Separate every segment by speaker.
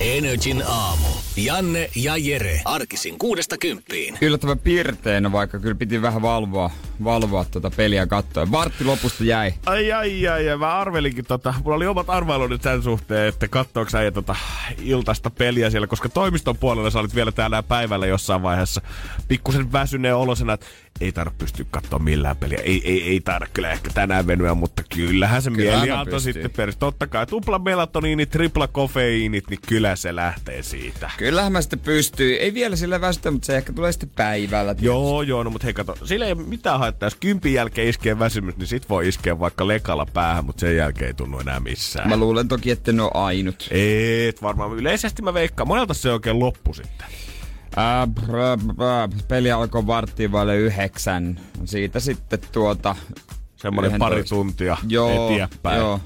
Speaker 1: Energin aamu. Janne ja Jere. Arkisin kuudesta kymppiin.
Speaker 2: Yllättävän piirteenä, vaikka kyllä piti vähän valvoa, valvoa tuota peliä katsoa. Vartti lopusta jäi.
Speaker 3: Ai ai ai, ja mä arvelinkin tota, mulla oli omat arvailuni sen suhteen, että kattooks äijä tota iltaista peliä siellä, koska toimiston puolella sä olit vielä täällä päivällä jossain vaiheessa pikkusen väsyneen olosena, että ei tarvitse pystyä katsoa millään peliä. Ei, ei, ei tarvitse kyllä ehkä tänään venyä, mutta kyllähän se
Speaker 2: Kyllähän
Speaker 3: mieli antoi sitten perässä. Totta kai tupla melatoniini, tripla kofeiinit, niin kyllä se lähtee siitä.
Speaker 2: Kyllähän mä sitten pystyy. Ei vielä sillä väsytä, mutta se ehkä tulee sitten päivällä.
Speaker 3: Joo, joo, no mutta hei kato, sillä ei mitään haittaa. Jos kympin jälkeen iskee väsymys, niin sit voi iskeä vaikka lekalla päähän, mutta sen jälkeen ei tunnu enää missään.
Speaker 2: Mä luulen toki, että ne on ainut.
Speaker 3: Et varmaan. Yleisesti mä veikkaan. Monelta se oikein loppu sitten.
Speaker 2: Ää, peli alkoi varttiin vaille yhdeksän. Siitä sitten tuota...
Speaker 3: Semmoinen pari
Speaker 2: 11.
Speaker 3: tuntia
Speaker 2: Joo,
Speaker 3: eteenpäin.
Speaker 2: joo.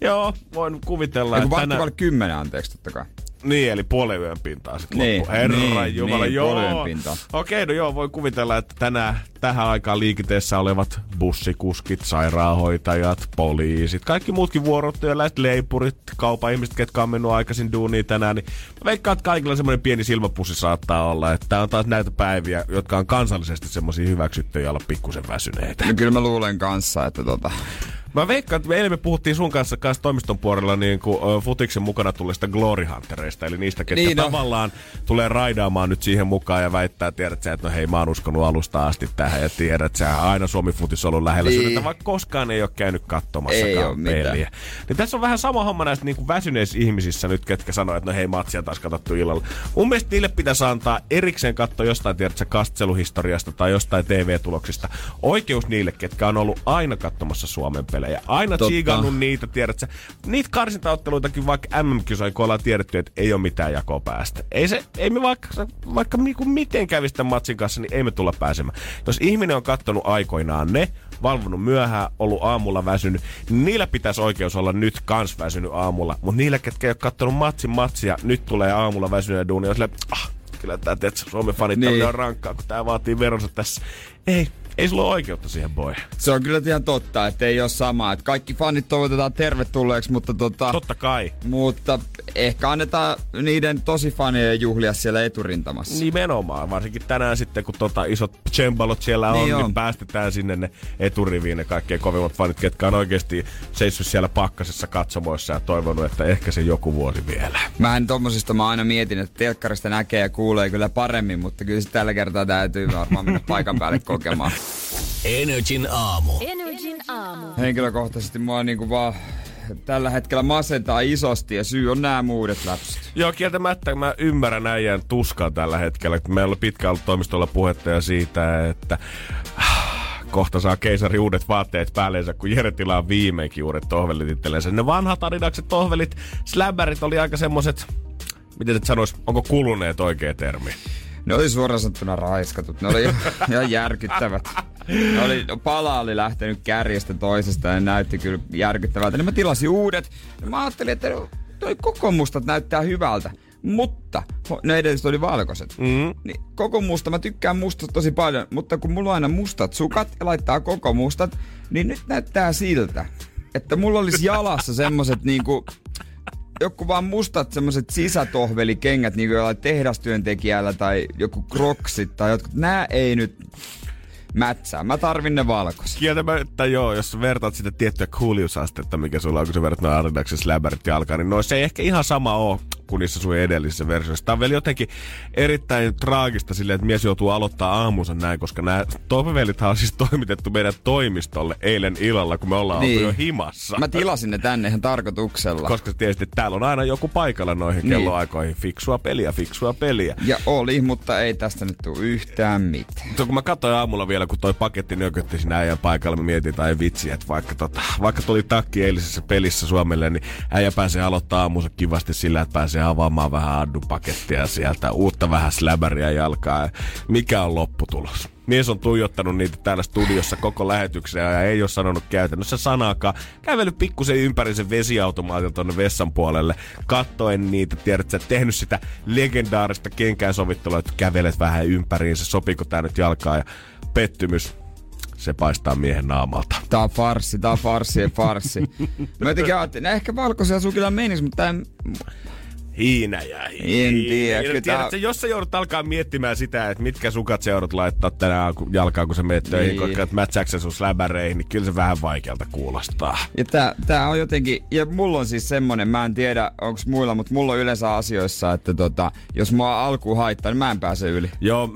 Speaker 3: Joo, voin kuvitella,
Speaker 2: Ei kun
Speaker 3: että
Speaker 2: vartti
Speaker 3: tänään...
Speaker 2: vaille kymmenen, anteeksi totta kai.
Speaker 3: Niin, eli puolen yön pintaa sitten
Speaker 2: Niin,
Speaker 3: loppu. Herra
Speaker 2: niin,
Speaker 3: Jumala,
Speaker 2: niin,
Speaker 3: joo. Okei, no joo, voi kuvitella, että tänään tähän aikaan liikenteessä olevat bussikuskit, sairaanhoitajat, poliisit, kaikki muutkin vuorotyöläiset, leipurit, kaupan ihmiset, ketkä on mennyt aikaisin duuniin tänään, niin mä veikkaan, että kaikilla semmoinen pieni silmäpussi saattaa olla, että tää on taas näitä päiviä, jotka on kansallisesti semmoisia hyväksyttyjä olla pikkusen väsyneitä.
Speaker 2: No kyllä mä luulen kanssa, että tota...
Speaker 3: Mä veikkaan, että me eilen me puhuttiin sun kanssa, kanssa toimiston puolella niin kuin, ö, futiksen mukana tulleista Glory Huntereista, eli niistä, ketkä
Speaker 2: Niin, no.
Speaker 3: tavallaan tulee raidaamaan nyt siihen mukaan ja väittää, tiedät sä, että no hei, mä oon uskonut alusta asti tähän ja tiedät sä, aina Suomi futis on ollut lähellä
Speaker 2: Niin.
Speaker 3: sydäntä, vaikka koskaan ei ole käynyt
Speaker 2: Ei
Speaker 3: katsomassakaan
Speaker 2: mitään.
Speaker 3: peliä. Niin tässä on vähän sama homma näistä niin kuin väsyneissä ihmisissä nyt, ketkä sanoo, että no hei, matsia taas katsottu illalla. Mun mielestä niille pitäisi antaa erikseen katsoa jostain, tiedät sä, kasteluhistoriasta tai jostain TV-tuloksista. Oikeus niille, ketkä on ollut aina katsomassa Suomen pelejä. Aina tsiigannut niitä, tiedät sä. Niitä karsintaotteluitakin vaikka MM-kisoja, kun ollaan tiedetty, että ei ole mitään jakoa päästä. Ei, se, ei me vaikka, vaikka niinku miten kävisi tämän matsin kanssa, niin ei me tulla pääsemään. Jos ihminen on kattonut aikoinaan ne, valvonut myöhään, ollut aamulla väsynyt, niin niillä pitäisi oikeus olla nyt kans väsynyt aamulla. Mutta niillä, ketkä ei ole kattonut matsin matsia, nyt tulee aamulla väsyneen duuni, on silleen, ah, kyllä sä, Suomen fanittaminen
Speaker 2: Niin.
Speaker 3: on rankkaa, kun tää vaatii veronsa tässä. Ei, ei sulla ole oikeutta siihen, boy.
Speaker 2: Se on kyllä ihan totta, että ei ole sama. Että kaikki fanit toivotetaan tervetulleeksi, mutta tota...
Speaker 3: Totta kai.
Speaker 2: Mutta ehkä annetaan niiden tosi fanien juhlia siellä eturintamassa.
Speaker 3: Nimenomaan, varsinkin tänään sitten, kun tota isot cembalot siellä on,
Speaker 2: Niin
Speaker 3: niin,
Speaker 2: on.
Speaker 3: niin päästetään sinne ne eturiviin ne kaikkein kovimmat fanit, ketkä on oikeasti seissyt siellä pakkasessa katsomoissa ja toivonut, että ehkä se joku vuosi vielä.
Speaker 2: Mähän tommosista mä aina mietin, että telkkarista näkee ja kuulee kyllä paremmin, mutta kyllä se tällä kertaa täytyy varmaan mennä paikan päälle kokemaan.
Speaker 1: Energin aamu.
Speaker 4: Energin aamu.
Speaker 2: Henkilökohtaisesti mua niinku vaan tällä hetkellä masentaa isosti ja syy on nämä muudet läpsyt.
Speaker 3: Joo, kieltämättä mä ymmärrän äijän tuskaa tällä hetkellä. että Meillä on pitkään ollut toimistolla puhetta ja siitä, että ah, kohta saa keisari uudet vaatteet päälleensä, kun Jere tilaa viimeinkin uudet tohvelit itsellensä. Ne vanhat adidakset tohvelit, släbberit oli aika semmoset, miten et sanois, onko kuluneet oikea termi?
Speaker 2: Ne oli suoraan sanottuna raiskatut. Ne oli ihan järkyttävät. Ne oli, no, pala oli lähtenyt kärjestä toisesta ja ne näytti kyllä järkyttävältä. Niin mä tilasin uudet. Ja mä ajattelin, että toi koko mustat näyttää hyvältä. Mutta, ne edelliset oli valkoiset.
Speaker 3: Mm.
Speaker 2: Niin koko musta, mä tykkään mustasta tosi paljon, mutta kun mulla on aina mustat sukat ja laittaa koko mustat, niin nyt näyttää siltä, että mulla olisi jalassa semmoset niinku, joku vaan mustat semmoset sisätohvelikengät niinku jollain tehdastyöntekijällä tai joku kroksit tai jotkut. Nää ei nyt mätsää. Mä tarvin ne valkoiset.
Speaker 3: Kieltämättä joo, jos vertaat sitä tiettyä kuuliusastetta, mikä sulla on, kun sä verrat noin Adidaksen släbärit jalkaan, niin noissa ei ehkä ihan sama ole kuin niissä sun edellisissä versioissa. Tämä on vielä jotenkin erittäin traagista silleen, että mies joutuu aloittaa aamunsa näin, koska nämä tohvevelithan on siis toimitettu meidän toimistolle eilen illalla, kun me ollaan niin. oltu jo himassa.
Speaker 2: Mä tilasin ne tänne ihan tarkoituksella.
Speaker 3: koska tiesit, että täällä on aina joku paikalla noihin
Speaker 2: Niin.
Speaker 3: kelloaikoihin. Fiksua peliä, fiksua peliä.
Speaker 2: Ja oli, mutta ei tästä nyt tule yhtään mitään.
Speaker 3: Mutta kun mä katsoin aamulla vielä, kun toi paketti nökötti siinä äijän paikalla, mä mietin, tai vitsi, että vaikka, tota, vaikka tuli takki eilisessä pelissä Suomelle, niin äijä pääsee aloittaa aamunsa kivasti sillä, että pääsee pääsee avaamaan vähän addupakettia sieltä, uutta vähän släbäriä jalkaa. Mikä on lopputulos? Mies on tuijottanut niitä täällä studiossa koko lähetyksen ja ei ole sanonut käytännössä sanaakaan. Kävellyt pikkusen ympäri sen vesiautomaatin tonne vessan puolelle, kattoen niitä, tiedätkö, tehnyt sitä legendaarista kenkään sovittelua, että kävelet vähän ympäriinsä, sopiiko tää nyt jalkaa ja pettymys se paistaa miehen naamalta.
Speaker 2: Tää on farssi, tää on farssi ja farssi. Mä jotenkin ajattelin, ehkä valkoisella sukilla menis, mutta en...
Speaker 3: Hiinä ja hiinä.
Speaker 2: En tiedä, kyllä
Speaker 3: Tiedätkö, jos sä joudut alkaa miettimään sitä, että mitkä sukat sä joudut laittaa tänään jalkaan, kun sä menet töihin,
Speaker 2: Niin.
Speaker 3: koska et mätsääksä sun släbäreihin, niin kyllä se vähän vaikealta kuulostaa.
Speaker 2: Ja tää, tää on jotenkin, ja mulla on siis semmonen, mä en tiedä onks muilla, mutta mulla on yleensä asioissa, että tota, jos mua alkuun haittaa, niin mä en pääse yli.
Speaker 3: Joo,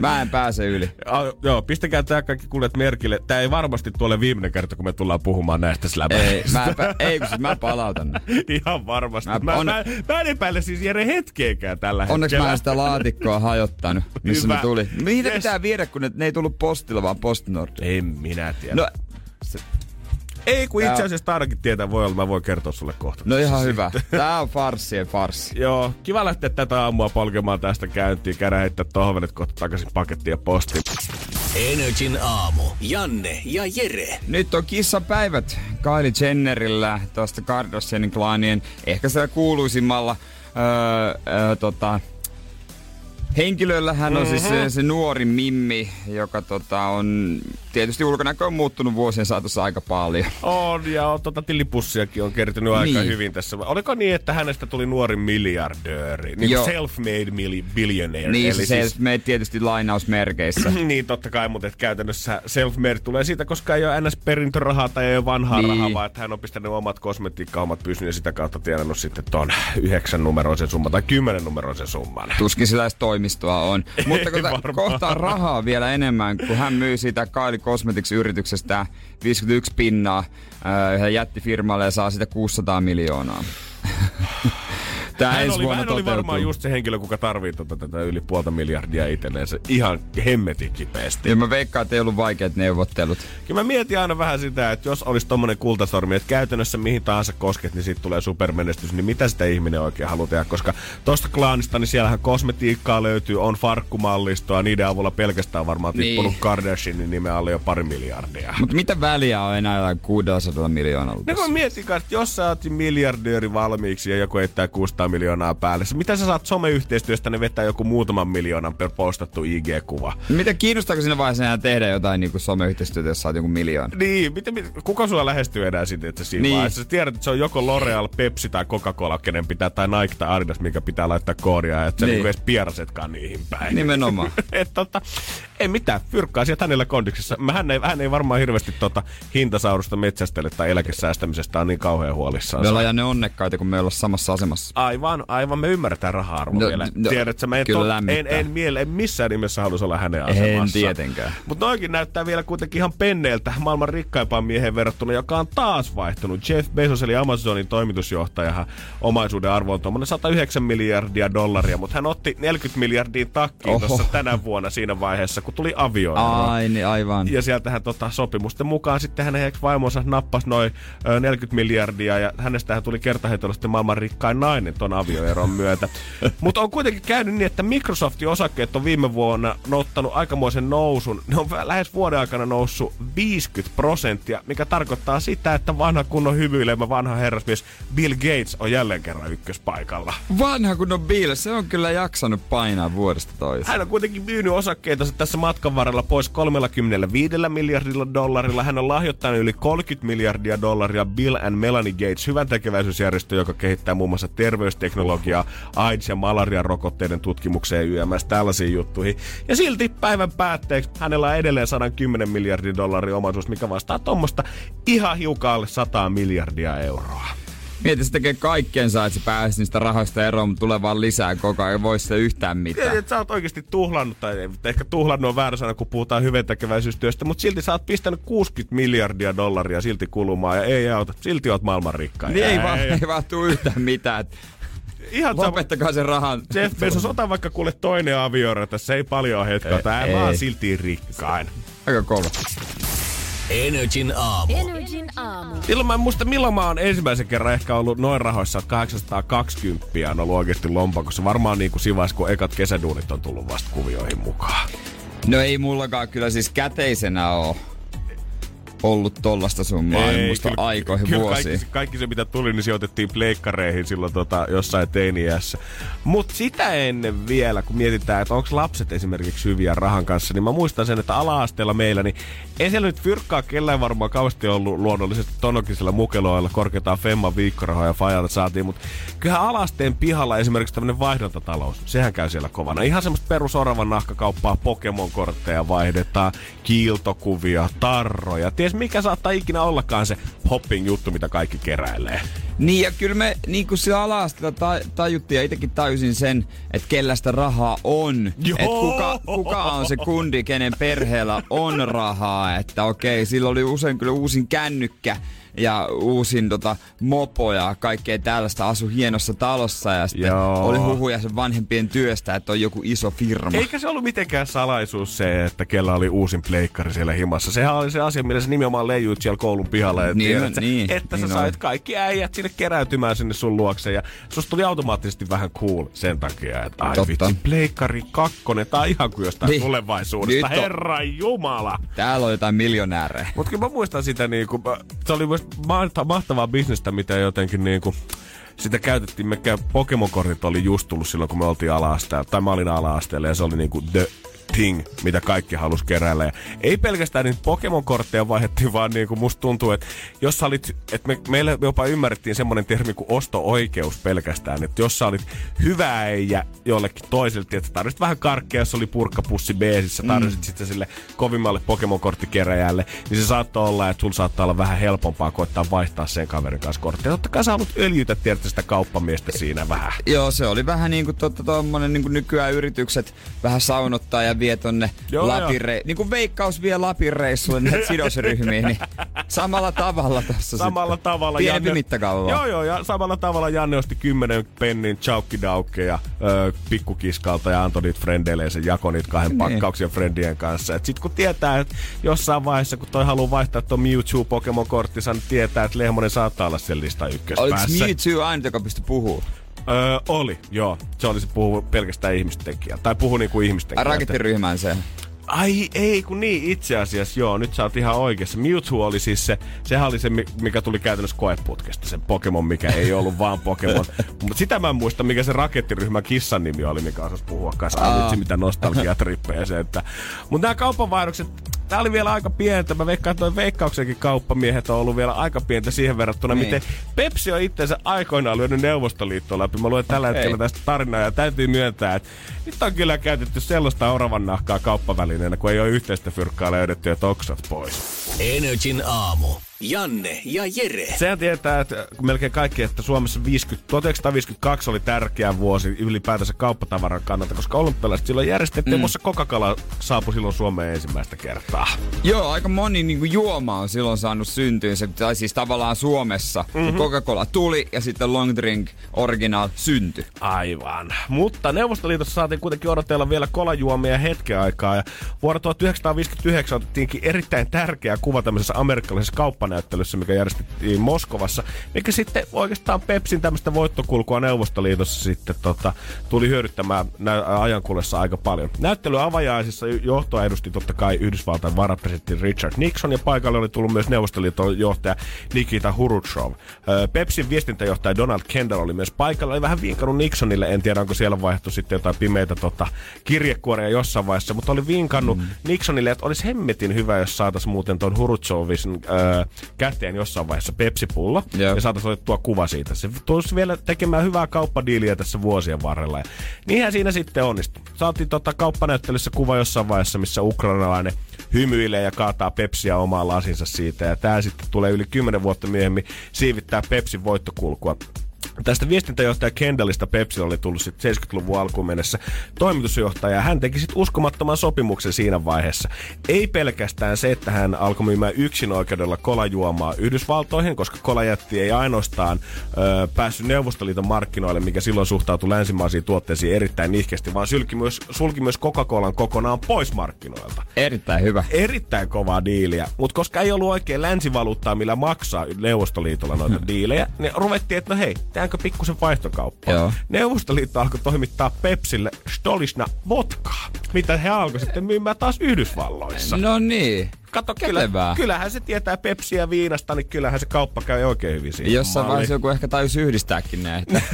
Speaker 2: Mä en pääse yli.
Speaker 3: A, joo, pistäkää tää kaikki kuulet merkille. Tää ei varmasti tuolle viimeinen kerta, kun me tullaan puhumaan näistä släbäreistä.
Speaker 2: Ei, mä, ei kun siis mä palautan ne.
Speaker 3: Ihan varmasti. Mä,
Speaker 2: Mä- on-
Speaker 3: mä, mä en epäile siis Jere hetkeäkään tällä
Speaker 2: Onneksi
Speaker 3: hetkellä.
Speaker 2: mä en sitä laatikkoa hajottanut, missä
Speaker 3: Hyvä.
Speaker 2: ne tuli. Niitä
Speaker 3: Yes.
Speaker 2: pitää viedä, kun ne, ne ei tullut postilla, vaan postinordilla.
Speaker 3: En minä tiedä.
Speaker 2: No,
Speaker 3: ei, kun itse asiassa ainakin tietää voi olla, mä voin kertoa sulle kohta.
Speaker 2: no ihan hyvä. Tää on farssien farssi.
Speaker 3: Joo, kiva lähteä tätä aamua polkemaan tästä käyntiin. Käydä heittää tohvelit kohta takaisin pakettiin ja postiin.
Speaker 1: Energin aamu. Janne ja Jere.
Speaker 2: Nyt on kissapäivät Kylie Jennerillä tuosta Kardashianin klaanien ehkä siellä kuuluisimmalla öö, öö, tota, henkilöllä. Hän on mm-hmm. siis se, se nuori Mimmi, joka tota, on tietysti ulkonäkö on muuttunut vuosien saatossa aika paljon.
Speaker 3: On, ja on, tota tilipussiakin on kertynyt aika
Speaker 2: Niin.
Speaker 3: hyvin tässä. Oliko niin, että hänestä tuli nuori miljardööri? Niin self-made mili- billionaire.
Speaker 2: Niin
Speaker 3: Eli
Speaker 2: siis... me tietysti lainausmerkeissä.
Speaker 3: niin, totta kai, mutta et käytännössä self-made tulee siitä, koska ei ole ns. perintörahaa tai ei ole vanhaa
Speaker 2: Niin.
Speaker 3: rahaa, vaan että hän on pistänyt omat kosmetiikka-hommat pysyyn ja sitä kautta tienannut sitten ton yhdeksän numeroisen summan tai kymmenen numeroisen summan.
Speaker 2: Tuskin sillä toimistoa on. Mutta kohta rahaa vielä enemmän, kun hän myy siitä Kylie Cosmetics-yrityksestä 51 pinnaa äh, yhden jättifirmalle ja saa sitä 600 miljoonaa. Tää
Speaker 3: Hän
Speaker 2: ensi
Speaker 3: oli,
Speaker 2: vuonna
Speaker 3: hän oli varmaan just se henkilö, kuka tarvii tota, tätä yli puolta miljardia itselleen. Se ihan hemmetin kipeästi.
Speaker 2: Ja mä veikkaan, että ei ollut vaikeat neuvottelut.
Speaker 3: Kyllä mä mietin aina vähän sitä, että jos olisi tommonen kultasormi, että käytännössä mihin tahansa kosket, niin siitä tulee supermenestys, niin mitä sitä ihminen oikein haluaa tehdä? Koska tosta klaanista, niin siellähän kosmetiikkaa löytyy, on farkkumallistoa, niiden avulla pelkästään varmaan
Speaker 2: Niin.
Speaker 3: tippunut Kardashianin nimen alle jo pari miljardia.
Speaker 2: Mutta mitä väliä on enää jollain 600 miljoonalla?
Speaker 3: No mä mietin että jos sä oot miljardööri valmiiksi ja joku heittää 600 miljoonaa päälle, mitä sä saat someyhteistyöstä, ne vetää joku muutaman miljoonan per postattu IG-kuva.
Speaker 2: Mitä kiinnostaako siinä vaiheessa enää tehdä jotain niin someyhteistyötä, jos saat jonkun miljoona?
Speaker 3: Niin, miten, miten, kuka sua lähestyy enää sitten, että siinä
Speaker 2: Niin.
Speaker 3: vaiheessa? Sä tiedät, että se on joko L'Oreal, Pepsi tai Coca-Cola, kenen pitää, tai Nike tai Adidas, mikä pitää laittaa koodia, että sä
Speaker 2: Niin.
Speaker 3: niin. edes pierasetkaan niihin päin.
Speaker 2: Nimenomaan.
Speaker 3: Et, tota, ei mitään, fyrkkaa sieltä hänellä kondiksessa. Hän ei, hän ei varmaan hirveästi tota, hintasaurusta metsästele tai eläkesäästämisestä on niin kauhean huolissaan.
Speaker 2: Me ollaan ja ne onnekkaita, kun me ollaan samassa asemassa.
Speaker 3: Aivan, aivan. Me ymmärretään raha-arvo
Speaker 2: No,
Speaker 3: vielä.
Speaker 2: no,
Speaker 3: Tiedätkö, mä en,
Speaker 2: kyllä
Speaker 3: en, en, miele, en missään nimessä halus olla hänen
Speaker 2: En
Speaker 3: asemassa.
Speaker 2: tietenkään.
Speaker 3: Mutta noikin näyttää vielä kuitenkin ihan penneeltä maailman rikkaimpaan miehen verrattuna, joka on taas vaihtunut. Jeff Bezos eli Amazonin toimitusjohtaja, omaisuuden arvo on tuommoinen 109 miljardia dollaria, mutta hän otti 40 miljardia takkiin tuossa tänä vuonna siinä vaiheessa, kun tuli avioero.
Speaker 2: Ai, niin aivan.
Speaker 3: Ja sieltähän tota, sopimusten mukaan sitten hänen ex-vaimonsa nappasi noin ö, 40 miljardia ja hänestähän tuli kertaheitolla sitten maailman rikkain nainen ton avioeron myötä. Mutta on kuitenkin käynyt niin, että Microsoftin osakkeet on viime vuonna ottanut aikamoisen nousun. Ne on lähes vuoden aikana noussut 50 prosenttia, mikä tarkoittaa sitä, että vanha kunnon hyvyilemä vanha herrasmies Bill Gates on jälleen kerran ykköspaikalla.
Speaker 2: Vanha kun on Bill, se on kyllä jaksanut painaa vuodesta toiseen.
Speaker 3: Hän on kuitenkin myynyt osakkeita tässä matkan varrella pois 35 miljardilla dollarilla. Hän on lahjoittanut yli 30 miljardia dollaria Bill and Melanie Gates, hyvän tekeväisyysjärjestö, joka kehittää muun muassa terveysteknologiaa, AIDS- ja malaria-rokotteiden tutkimukseen YMS tällaisiin juttuihin. Ja silti päivän päätteeksi hänellä on edelleen 110 miljardin dollarin omaisuus, mikä vastaa tuommoista ihan hiukan alle 100 miljardia euroa.
Speaker 2: Mieti, se tekee kaikkensa, että se pääsisi niistä rahoista eroon, mutta tulee vaan lisää koko ajan. Ei voi se yhtään mitään.
Speaker 3: että sä oot oikeasti tuhlannut, tai ei- ehkä tuhlannut on väärä sana, kun puhutaan hyväntekeväisyystyöstä, mutta silti sä oot pistänyt 60 miljardia dollaria silti kulumaan ja ei auta. Silti oot maailman rikkain.
Speaker 2: Niin ei, vaan, ei vaan tuu yhtään mitään.
Speaker 3: Ihan sama.
Speaker 2: Lopettakaa sen rahan.
Speaker 3: Jeff Bezos, ota vaikka kuule toinen avioero, tässä ei paljon hetkaa. Tää
Speaker 2: ei.
Speaker 3: vaan silti rikkain.
Speaker 2: Aika kova.
Speaker 1: Energin aamu.
Speaker 4: Energin aamu.
Speaker 3: Silloin mä en muista, milloin mä oon ensimmäisen kerran ehkä ollut noin rahoissa, että 820 on ollut oikeasti lompakossa. Varmaan niin kuin sivais, kun ekat kesäduunit on tullut vasta kuvioihin mukaan.
Speaker 2: No ei mullakaan kyllä siis käteisenä oo ollut tollasta summaa, en muista
Speaker 3: kyllä-
Speaker 2: aikoihin
Speaker 3: kyllä
Speaker 2: vuosiin.
Speaker 3: Kaikki, kaikki, se, mitä tuli, niin sijoitettiin pleikkareihin silloin tota, jossain teiniässä. Mutta sitä ennen vielä, kun mietitään, että onko lapset esimerkiksi hyviä rahan kanssa, niin mä muistan sen, että ala-asteella meillä, niin ei siellä nyt fyrkkaa kellään varmaan kauheasti ollut luonnollisesti tonokisella mukeloilla korkeutaan Femman viikkorahoja fajalta saatiin, mutta kyllähän alasteen pihalla esimerkiksi tämmöinen vaihdontatalous, sehän käy siellä kovana. Ihan semmoista perusoravan nahkakauppaa, Pokemon-kortteja vaihdetaan, kiiltokuvia, tarroja, ties mikä saattaa ikinä ollakaan se hopping juttu, mitä kaikki keräilee.
Speaker 2: Niin ja kyllä me niin kuin sillä ala ta- tajuttiin ja itsekin tajusin sen, että kellä sitä rahaa on.
Speaker 3: Joo.
Speaker 2: Että kuka, kuka on se kundi, kenen perheellä on rahaa. Että okei, sillä oli usein kyllä uusin kännykkä ja uusin tota, mopo ja kaikkea tällaista asu hienossa talossa ja sitten
Speaker 3: Joo.
Speaker 2: oli huhuja sen vanhempien työstä, että on joku iso firma.
Speaker 3: Eikä se ollut mitenkään salaisuus se, että kella oli uusin pleikkari siellä himassa. Sehän oli se asia, millä se nimenomaan leijuit siellä koulun pihalla. Ja
Speaker 2: Niin,
Speaker 3: tiedät, sä,
Speaker 2: niin,
Speaker 3: että sä
Speaker 2: niin
Speaker 3: sait
Speaker 2: oli.
Speaker 3: kaikki äijät sinne keräytymään sinne sun luokse. Ja susta tuli automaattisesti vähän cool sen takia, että ai
Speaker 2: Totta.
Speaker 3: vitsi, pleikkari kakkonen. Tää on ihan kuin jostain
Speaker 2: Niin.
Speaker 3: tulevaisuudesta.
Speaker 2: Nyt on-
Speaker 3: Herran jumala!
Speaker 2: Täällä on jotain miljonäärejä.
Speaker 3: Mutta kyllä mä muistan sitä niinku, se oli myös mahtavaa bisnestä, mitä jotenkin niinku, sitä käytettiin, mekä Pokemon-kortit oli just tullut silloin, kun me oltiin ala tai mä olin ala ja se oli niinku the thing, mitä kaikki halus keräillä. Ja ei pelkästään niitä Pokemon-kortteja vaihdettiin, vaan niinku musta tuntuu, että jos sä olit, että me, meille jopa ymmärrettiin semmoinen termi kuin osto-oikeus pelkästään, että jos sä olit hyvä äijä jollekin toiselle, että tarvitsit vähän karkkeja, jos oli purkkapussi beesissä, tarvitsit mm. sitten sille kovimmalle Pokemon-korttikeräjälle, niin se saattoi olla, että sulla saattaa olla vähän helpompaa koittaa vaihtaa sen kaverin kanssa kortteja. Totta kai sä haluat öljytä tiedätkö, sitä kauppamiestä siinä vähän.
Speaker 2: Joo, se oli vähän niin kuin totta tommonen niin kuin nykyään yritykset vähän saunottaa ja vie tonne
Speaker 3: Joo,
Speaker 2: Lapire... Niin kuin Veikkaus vie Lapin reissulle näitä sidosryhmiin, niin samalla tavalla tässä
Speaker 3: Samalla
Speaker 2: sitten.
Speaker 3: tavalla
Speaker 2: Pienempi mittakaava.
Speaker 3: Joo, joo, ja samalla tavalla Janne osti 10 pennin chaukkidaukkeja ö, pikkukiskalta ja antoi niitä frendeille ja se jakoi niitä kahden
Speaker 2: Niin.
Speaker 3: pakkauksia frendien kanssa. Et sit kun tietää, että jossain vaiheessa, kun toi haluaa vaihtaa tuon Mewtwo Pokemon-korttinsa, niin tietää, että Lehmonen saattaa olla sen
Speaker 2: Oliko
Speaker 3: ykköspäässä.
Speaker 2: Mewtwo ainut, joka pystyi puhumaan?
Speaker 3: Öö, oli, joo. Se oli se puhu pelkästään ihmistekijä. Tai puhu niinku ihmistekijä.
Speaker 2: Rakettiryhmään se.
Speaker 3: Ai ei, kun niin itse asiassa, joo, nyt sä oot ihan oikeassa. Mewtwo oli siis se, sehän oli se, mi- mikä tuli käytännössä koeputkesta, se Pokemon, mikä ei ollut vaan Pokemon. Mutta sitä mä en muista, mikä se rakettiryhmän kissan nimi oli, mikä osasi puhua kanssa. Vitsi, mitä nostalgiatrippejä se, että... Mutta nämä kaupanvaihdokset, Tää oli vielä aika pientä. Mä veikkaan, että veikkauksenkin kauppamiehet on ollut vielä aika pientä siihen verrattuna,
Speaker 2: Niin.
Speaker 3: miten Pepsi on itseensä aikoinaan lyönyt Neuvostoliittoon läpi. Mä luen tällä hetkellä tästä tarinaa ja täytyy myöntää, että nyt on kyllä käytetty sellaista oravan nahkaa kauppavälineenä, kun ei ole yhteistä fyrkkaa löydetty ja toksat pois.
Speaker 1: Energin aamu. Janne ja Jere.
Speaker 3: Sehän tietää, että melkein kaikki, että Suomessa 50, 1952 oli tärkeä vuosi ylipäätänsä kauppatavaran kannalta, koska olympialaiset silloin järjestettiin, mm. muassa Coca-Cola saapui silloin Suomeen ensimmäistä kertaa.
Speaker 2: Joo, aika moni niin kuin juoma on silloin saanut syntyyn se, tai siis tavallaan Suomessa.
Speaker 3: Mhm.
Speaker 2: Mm-hmm. Coca-Cola tuli ja sitten Long Drink Original syntyi.
Speaker 3: Aivan. Mutta Neuvostoliitossa saatiin kuitenkin odotella vielä kolajuomia hetken aikaa. Ja vuonna 1959 otettiinkin erittäin tärkeä kuva tämmöisessä amerikkalaisessa kauppanäyttelyssä, mikä järjestettiin Moskovassa. Mikä sitten oikeastaan Pepsin tämmöistä voittokulkua Neuvostoliitossa sitten tota, tuli hyödyttämään nä- ajankuulessa aika paljon. Näyttely avajaisissa johtoa edusti totta kai Yhdysvaltain varapresidentti Richard Nixon ja paikalle oli tullut myös Neuvostoliiton johtaja Nikita Hrushchev. Pepsin viestintäjohtaja Donald Kendall oli myös paikalla, oli vähän vinkannut Nixonille, en tiedä onko siellä vaihtu sitten jotain pimeitä tota, kirjekuoria jossain vaiheessa, mutta oli vinkannut mm. Nixonille, että olisi hemmetin hyvä, jos saataisiin muuten tuon ö, käteen jossain vaiheessa Pepsi-pullo
Speaker 2: Joo.
Speaker 3: ja saataisiin otettua kuva siitä. Se tulisi vielä tekemään hyvää kauppadiiliä tässä vuosien varrella. Ja niinhän siinä sitten onnistui. Saatiin tota kauppanäyttelyssä kuva jossain vaiheessa, missä ukrainalainen hymyilee ja kaataa Pepsiä omaan lasinsa siitä. Ja tämä sitten tulee yli 10 vuotta myöhemmin siivittää Pepsin voittokulkua. Tästä viestintäjohtaja Kendallista Pepsi oli tullut sitten 70-luvun alkuun mennessä toimitusjohtaja. Hän teki sitten uskomattoman sopimuksen siinä vaiheessa. Ei pelkästään se, että hän alkoi myymään yksin oikeudella kolajuomaa Yhdysvaltoihin, koska kolajätti ei ainoastaan ö, päässyt Neuvostoliiton markkinoille, mikä silloin suhtautui länsimaisiin tuotteisiin erittäin nihkeästi, vaan sulki myös, sulki myös Coca-Colan kokonaan pois markkinoilta.
Speaker 2: Erittäin hyvä.
Speaker 3: Erittäin kovaa diiliä. Mutta koska ei ollut oikein länsivaluuttaa, millä maksaa Neuvostoliitolla noita diilejä, niin ruvettiin, että no hei, tehdäänkö pikkusen vaihtokauppaa.
Speaker 2: Joo.
Speaker 3: Neuvostoliitto alkoi toimittaa Pepsille Stolisna vodkaa, mitä he alkoi sitten myymään taas Yhdysvalloissa.
Speaker 2: No niin.
Speaker 3: Kato, kyllä, kyllähän se tietää Pepsiä viinasta, niin kyllähän se kauppa käy oikein hyvin siinä.
Speaker 2: Jossain vaiheessa joku ehkä tajusi yhdistääkin näitä.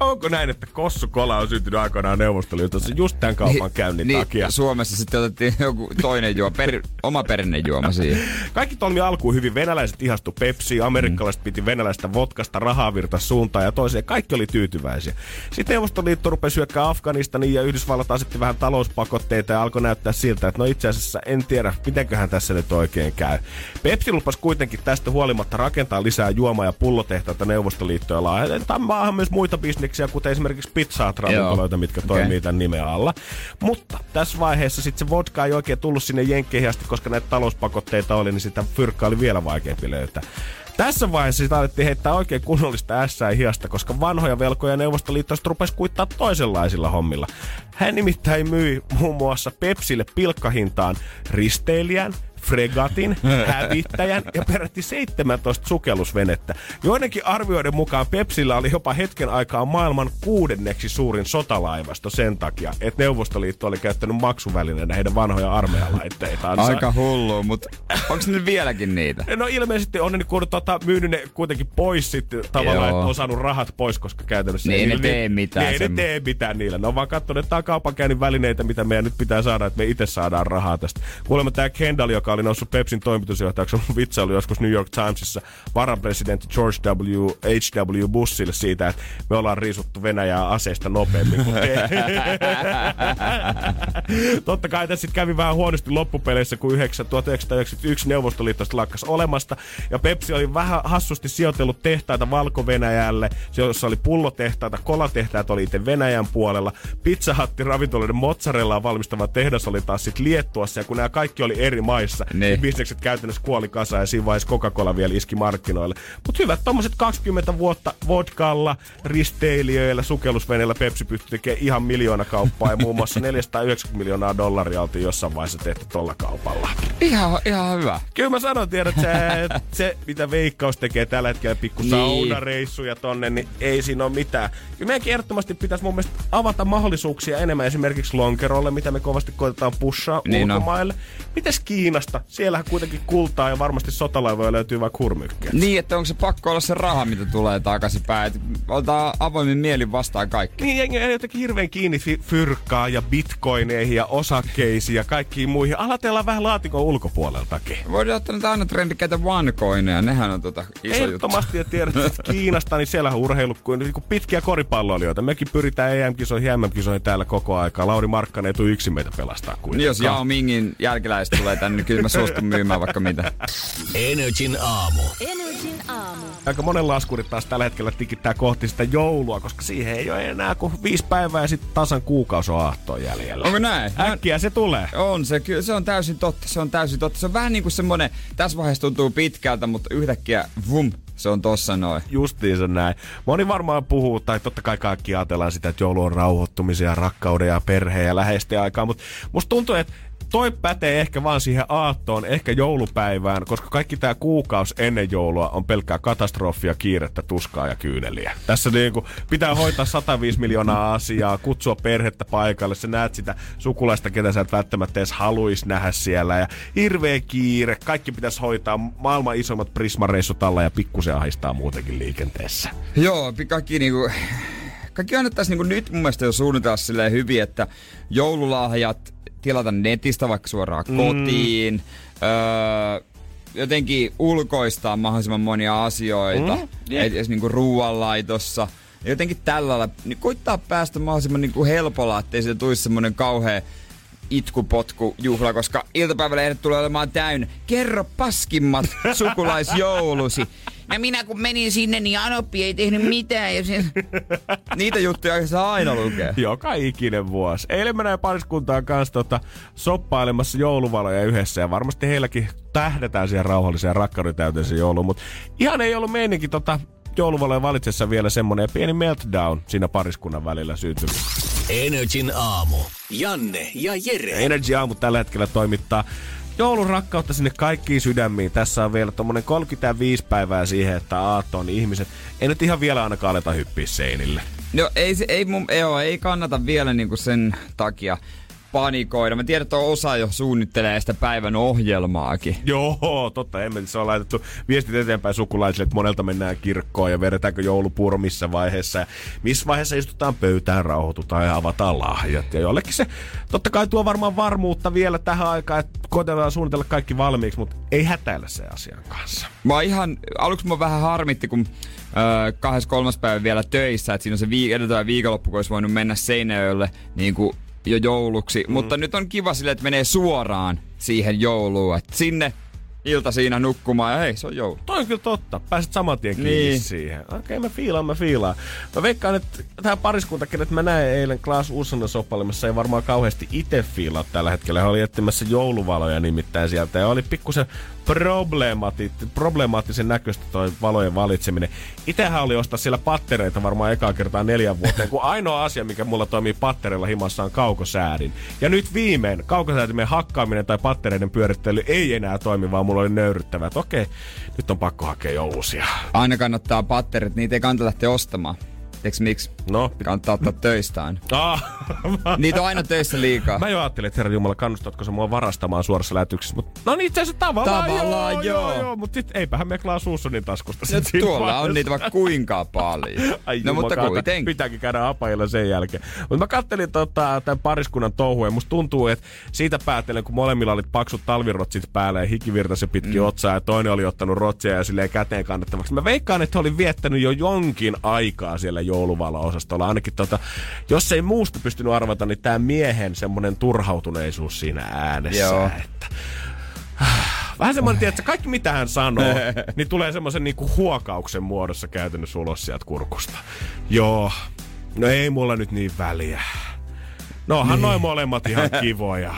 Speaker 3: Onko näin, että Kossu Kola on syntynyt aikoinaan Neuvostoliitossa just tämän kaupan käynnin
Speaker 2: niin,
Speaker 3: takia?
Speaker 2: Suomessa sitten otettiin joku toinen juoma, per, oma perinnejuoma siihen.
Speaker 3: Kaikki toimi alkuun hyvin. Venäläiset ihastu Pepsi, amerikkalaiset piti venäläistä vodkasta, rahaa virta suuntaan ja toiseen. Kaikki oli tyytyväisiä. Sitten Neuvostoliitto rupesi hyökkää Afganistaniin ja Yhdysvallat asetti vähän talouspakotteita ja alkoi näyttää siltä, että no itse asiassa en tiedä, mitenköhän tässä nyt oikein käy. Pepsi lupasi kuitenkin tästä huolimatta rakentaa lisää juoma- ja pullotehtaita Neuvostoliittoon laajentaa maahan myös muita bisneksiä, kuten esimerkiksi pizzaat ravintoloita, mitkä
Speaker 2: Okei.
Speaker 3: toimii tämän nimen alla. Mutta tässä vaiheessa sitten se vodka ei oikein tullut sinne jenkkeihin asti, koska näitä talouspakotteita oli, niin sitä fyrkkaa oli vielä vaikeampi löytää. Tässä vaiheessa sitä alettiin heittää oikein kunnollista ässää hiasta, koska vanhoja velkoja Neuvostoliitosta rupesi kuittaa toisenlaisilla hommilla. Hän nimittäin myi muun muassa Pepsille pilkkahintaan risteilijän, fregatin, hävittäjän ja peräti 17 sukellusvenettä. Joidenkin arvioiden mukaan Pepsillä oli jopa hetken aikaa maailman kuudenneksi suurin sotalaivasto sen takia, että Neuvostoliitto oli käyttänyt maksuvälineenä heidän vanhoja armeijalaitteitaan.
Speaker 2: Aika hullu, mutta onko ne vieläkin niitä?
Speaker 3: No ilmeisesti on ne niin tota, myynyt ne kuitenkin pois sitten tavallaan, että on saanut rahat pois, koska käytännössä
Speaker 2: Niin ei ne
Speaker 3: niillä-
Speaker 2: tee mitään
Speaker 3: Niin, ei ne tee mitään niillä. Ne on vaan katsonut, että tää on kaupankäynnin välineitä, mitä meidän nyt pitää saada, että me itse saadaan rahaa tästä. Kuulemma tämä Kendall, joka oli noussut Pepsin toimitusjohtajaksi, on vitsailu joskus New York Timesissa varapresidentti George W. H.W. Bushille siitä, että me ollaan riisuttu Venäjää aseista nopeammin kuin te. Totta kai tässä sitten kävi vähän huonosti loppupeleissä, kun 9 1991 Neuvostoliitosta lakkas olemasta. Ja Pepsi oli vähän hassusti sijoitellut tehtaita Valko-Venäjälle, jossa oli pullotehtaita, kolatehtaat oli itse Venäjän puolella. Pizza Hut ravintoloiden mozzarellaa valmistava tehdas oli taas sitten Liettuassa, ja kun nämä kaikki oli eri maissa, niin,
Speaker 2: Niin.
Speaker 3: bisnekset käytännössä kuoli kasaan, ja siinä vaiheessa Coca-Cola vielä iski markkinoille. Mutta hyvät tommoset 20 vuotta vodkalla, risteilijöillä, sukellusveneillä Pepsi pystyi tekemään ihan miljoona kauppaa, ja muun muassa 490 miljoonaa dollaria oltiin jossain vaiheessa tehty tolla kaupalla.
Speaker 2: Ihan, ihan hyvä.
Speaker 3: Kyllä mä sanon, tiedät, se, se mitä Veikkaus tekee tällä hetkellä, pikku
Speaker 2: Niin.
Speaker 3: saunareissuja tonne, niin ei siinä ole mitään. Kyllä meidänkin ehdottomasti pitäisi mun mielestä avata mahdollisuuksia enemmän esimerkiksi lonkerolle, mitä me kovasti koitetaan pushaa
Speaker 2: Niin
Speaker 3: ulkomaille. Mites Kiinasta? Siellähän kuitenkin kultaa ja varmasti sotalaivoja löytyy vaikka hurmykkeä.
Speaker 2: Niin, että onko se pakko olla se raha, mitä tulee takaisinpäin. Otetaan avoimin mielin vastaan kaikki.
Speaker 3: Niin jengi on jotenkin hirveän kiinni fyrkkaa ja bitcoineihin ja osakkeisiin ja kaikkiin muihin. Alatellaan vähän laatikon ulkopuoleltakin.
Speaker 2: Voidaan ottaa näitä aina trendikkäitä onecoineja, nehän on tota iso juttu.
Speaker 3: Ehdottomasti ja tiedät, että Kiinasta, niin siellä on urheilu kuin niin kuin pitkiä koripalloilijoita. Mekin pyritään EM-kisoihin, MM-kisoihin täällä koko aikaa. Lauri Markkanen ei tule yksin meitä pelastaa kuin.
Speaker 2: Niin jos Yao Mingin jälkeläiset tulee tänne, niin kyllä mä suostun myymään vaikka mitä.
Speaker 1: Energin aamu.
Speaker 4: Energin aamu.
Speaker 3: Aika monen laskurit taas tällä hetkellä tikittää kohti sitä joulua, koska siihen ei ole enää kuin viisi päivää ja sitten tasan kuukausi on aahtoon jäljellä.
Speaker 2: Onko näin?
Speaker 3: Äkkiä se tulee.
Speaker 2: On se, kyllä se on täysin totta, se on täysin totta. Se on vähän niin kuin semmonen, tässä vaiheessa tuntuu pitkältä, mutta yhtäkkiä vum, se on tossa noin.
Speaker 3: Justiinsa näin. Moni varmaan puhuu, tai totta kai kaikki ajatellaan sitä, että joulu on rauhoittumisen ja rakkauden ja perheen ja läheisten aikaa, mutta musta tuntuu, että toi pätee ehkä vaan siihen aattoon, ehkä joulupäivään, koska kaikki tämä kuukausi ennen joulua on pelkkää katastrofia, kiirettä, tuskaa ja kyyneliä. Tässä niinku pitää hoitaa 105 miljoonaa asiaa, kutsua perhettä paikalle, sä näet sitä sukulaista, ketä sä et välttämättä edes haluis nähdä siellä ja hirveä kiire, kaikki pitäisi hoitaa maailman isommat prismareissut alla ja pikkusen ahistaa muutenkin liikenteessä.
Speaker 2: Joo, kaikki niinku... Kaikki annettaisiin niinku nyt mun mielestä jo suunnitella silleen hyvin, että joululahjat tilata netistä vaikka suoraan mm. kotiin. Öö, jotenkin ulkoistaa mahdollisimman monia asioita. Mm, yeah. niinku ruoanlaitossa. Jotenkin tällä lailla, niin koittaa päästä mahdollisimman niinku helpolla, ettei siitä tulisi semmonen kauhea itkupotku juhla, koska iltapäivälehdet tulee olemaan täynnä. Kerro paskimmat sukulaisjoulusi. Ja minä kun menin sinne, niin Anoppi ei tehnyt mitään. Ja se... Niitä juttuja saa aina lukea.
Speaker 3: Joka ikinen vuosi. Eilen mä näin pariskuntaa kanssa tota, soppailemassa jouluvaloja yhdessä ja varmasti heilläkin tähdetään siihen rauhalliseen rakkauden täyteiseen jouluun, mutta ihan ei ollut meininki tota, jouluvalojen valitsessa vielä semmonen pieni meltdown siinä pariskunnan välillä syntynyt.
Speaker 1: Energin aamu. Janne ja Jere.
Speaker 3: Energy Aamu tällä hetkellä toimittaa joulun rakkautta sinne kaikkiin sydämiin. Tässä on vielä tuommoinen 35 päivää siihen, että aattoon niin ihmiset ei nyt ihan vielä ainakaan aleta hyppiä seinille.
Speaker 2: No ei, ei, mun, joo, ei kannata vielä niinku sen takia panikoida. Mä tiedän, että osa jo suunnittelee sitä päivän ohjelmaakin.
Speaker 3: Joo, totta. Emme, se on laitettu viestit eteenpäin sukulaisille, että monelta mennään kirkkoon ja vedetäänkö joulupuuro missä vaiheessa. Ja missä vaiheessa istutaan pöytään, rauhoitutaan ja avataan lahjat. Ja jollekin se totta kai tuo varmaan varmuutta vielä tähän aikaan, että koetellaan suunnitella kaikki valmiiksi, mutta ei hätäillä se asian kanssa.
Speaker 2: Mä ihan, aluksi mä vähän harmitti, kun öö, kahdessa kolmas päivä vielä töissä, että siinä on se vii- edeltävä viikonloppu, kun olisi voinut mennä Seinäjölle niin kuin jo jouluksi. Mm. Mutta nyt on kiva sille, että menee suoraan siihen jouluun. Että sinne ilta siinä nukkumaan ja hei, se on joulu.
Speaker 3: Toi on kyllä totta. Pääset saman tien kiinni niin. siihen. Okei, okay, mä fiilaan, mä fiilaan. Mä veikkaan, että tämä pariskunta, kenet mä näin eilen Klaas Uussanen soppailemassa, ei varmaan kauheasti itse fiilaa tällä hetkellä. He oli etsimässä jouluvaloja nimittäin sieltä ja oli pikkusen problemaattisen näköistä toi valojen valitseminen. Itähän oli ostaa siellä pattereita varmaan ekaa kertaa neljän vuoteen, kun ainoa asia, mikä mulla toimii pattereilla himassa on kaukosäädin. Ja nyt viimein kaukosäätimen hakkaaminen tai pattereiden pyörittely ei enää toimi, vaan mulla oli nöyryttävää, että okei, nyt on pakko hakea jo uusia.
Speaker 2: Aina kannattaa patterit, niitä ei kannata lähteä ostamaan. Tiedätkö miksi?
Speaker 3: No.
Speaker 2: Kannattaa ottaa töistään.
Speaker 3: Ah,
Speaker 2: Niitä on aina töissä liikaa.
Speaker 3: Mä jo ajattelin, että herra Jumala, kannustatko sä mua varastamaan suorassa lähetyksessä. Mut, no niin itse asiassa tavallaan,
Speaker 2: Tavallaan
Speaker 3: joo,
Speaker 2: joo.
Speaker 3: joo, joo mutta sit eipähän me Klaas Uussonin taskusta.
Speaker 2: Ja
Speaker 3: sit siinä
Speaker 2: tuolla on
Speaker 3: vaiheessa.
Speaker 2: niitä vaikka kuinka paljon.
Speaker 3: Ai
Speaker 2: no mutta kuitenkin.
Speaker 3: Pitääkin käydä apajilla sen jälkeen. Mutta mä kattelin tota, tämän pariskunnan touhua ja musta tuntuu, että siitä päätellen, kun molemmilla oli paksut talvirotsit päällä ja hiki virtasi pitkin mm. otsaa ja toinen oli ottanut rotsia ja silleen käteen kannettavaksi. Mä veikkaan, että he oli viettänyt jo jonkin aikaa siellä jouluvalo-osastolla. Ainakin tota, jos ei muusta pystynyt arvata, niin tämä miehen semmonen turhautuneisuus siinä äänessä.
Speaker 2: Joo.
Speaker 3: Että, Vähän semmoinen, että kaikki mitä hän sanoo, niin tulee semmoisen niinku huokauksen muodossa käytännössä ulos sieltä kurkusta. Joo, no ei mulla nyt niin väliä. No onhan niin. noin molemmat ihan kivoja.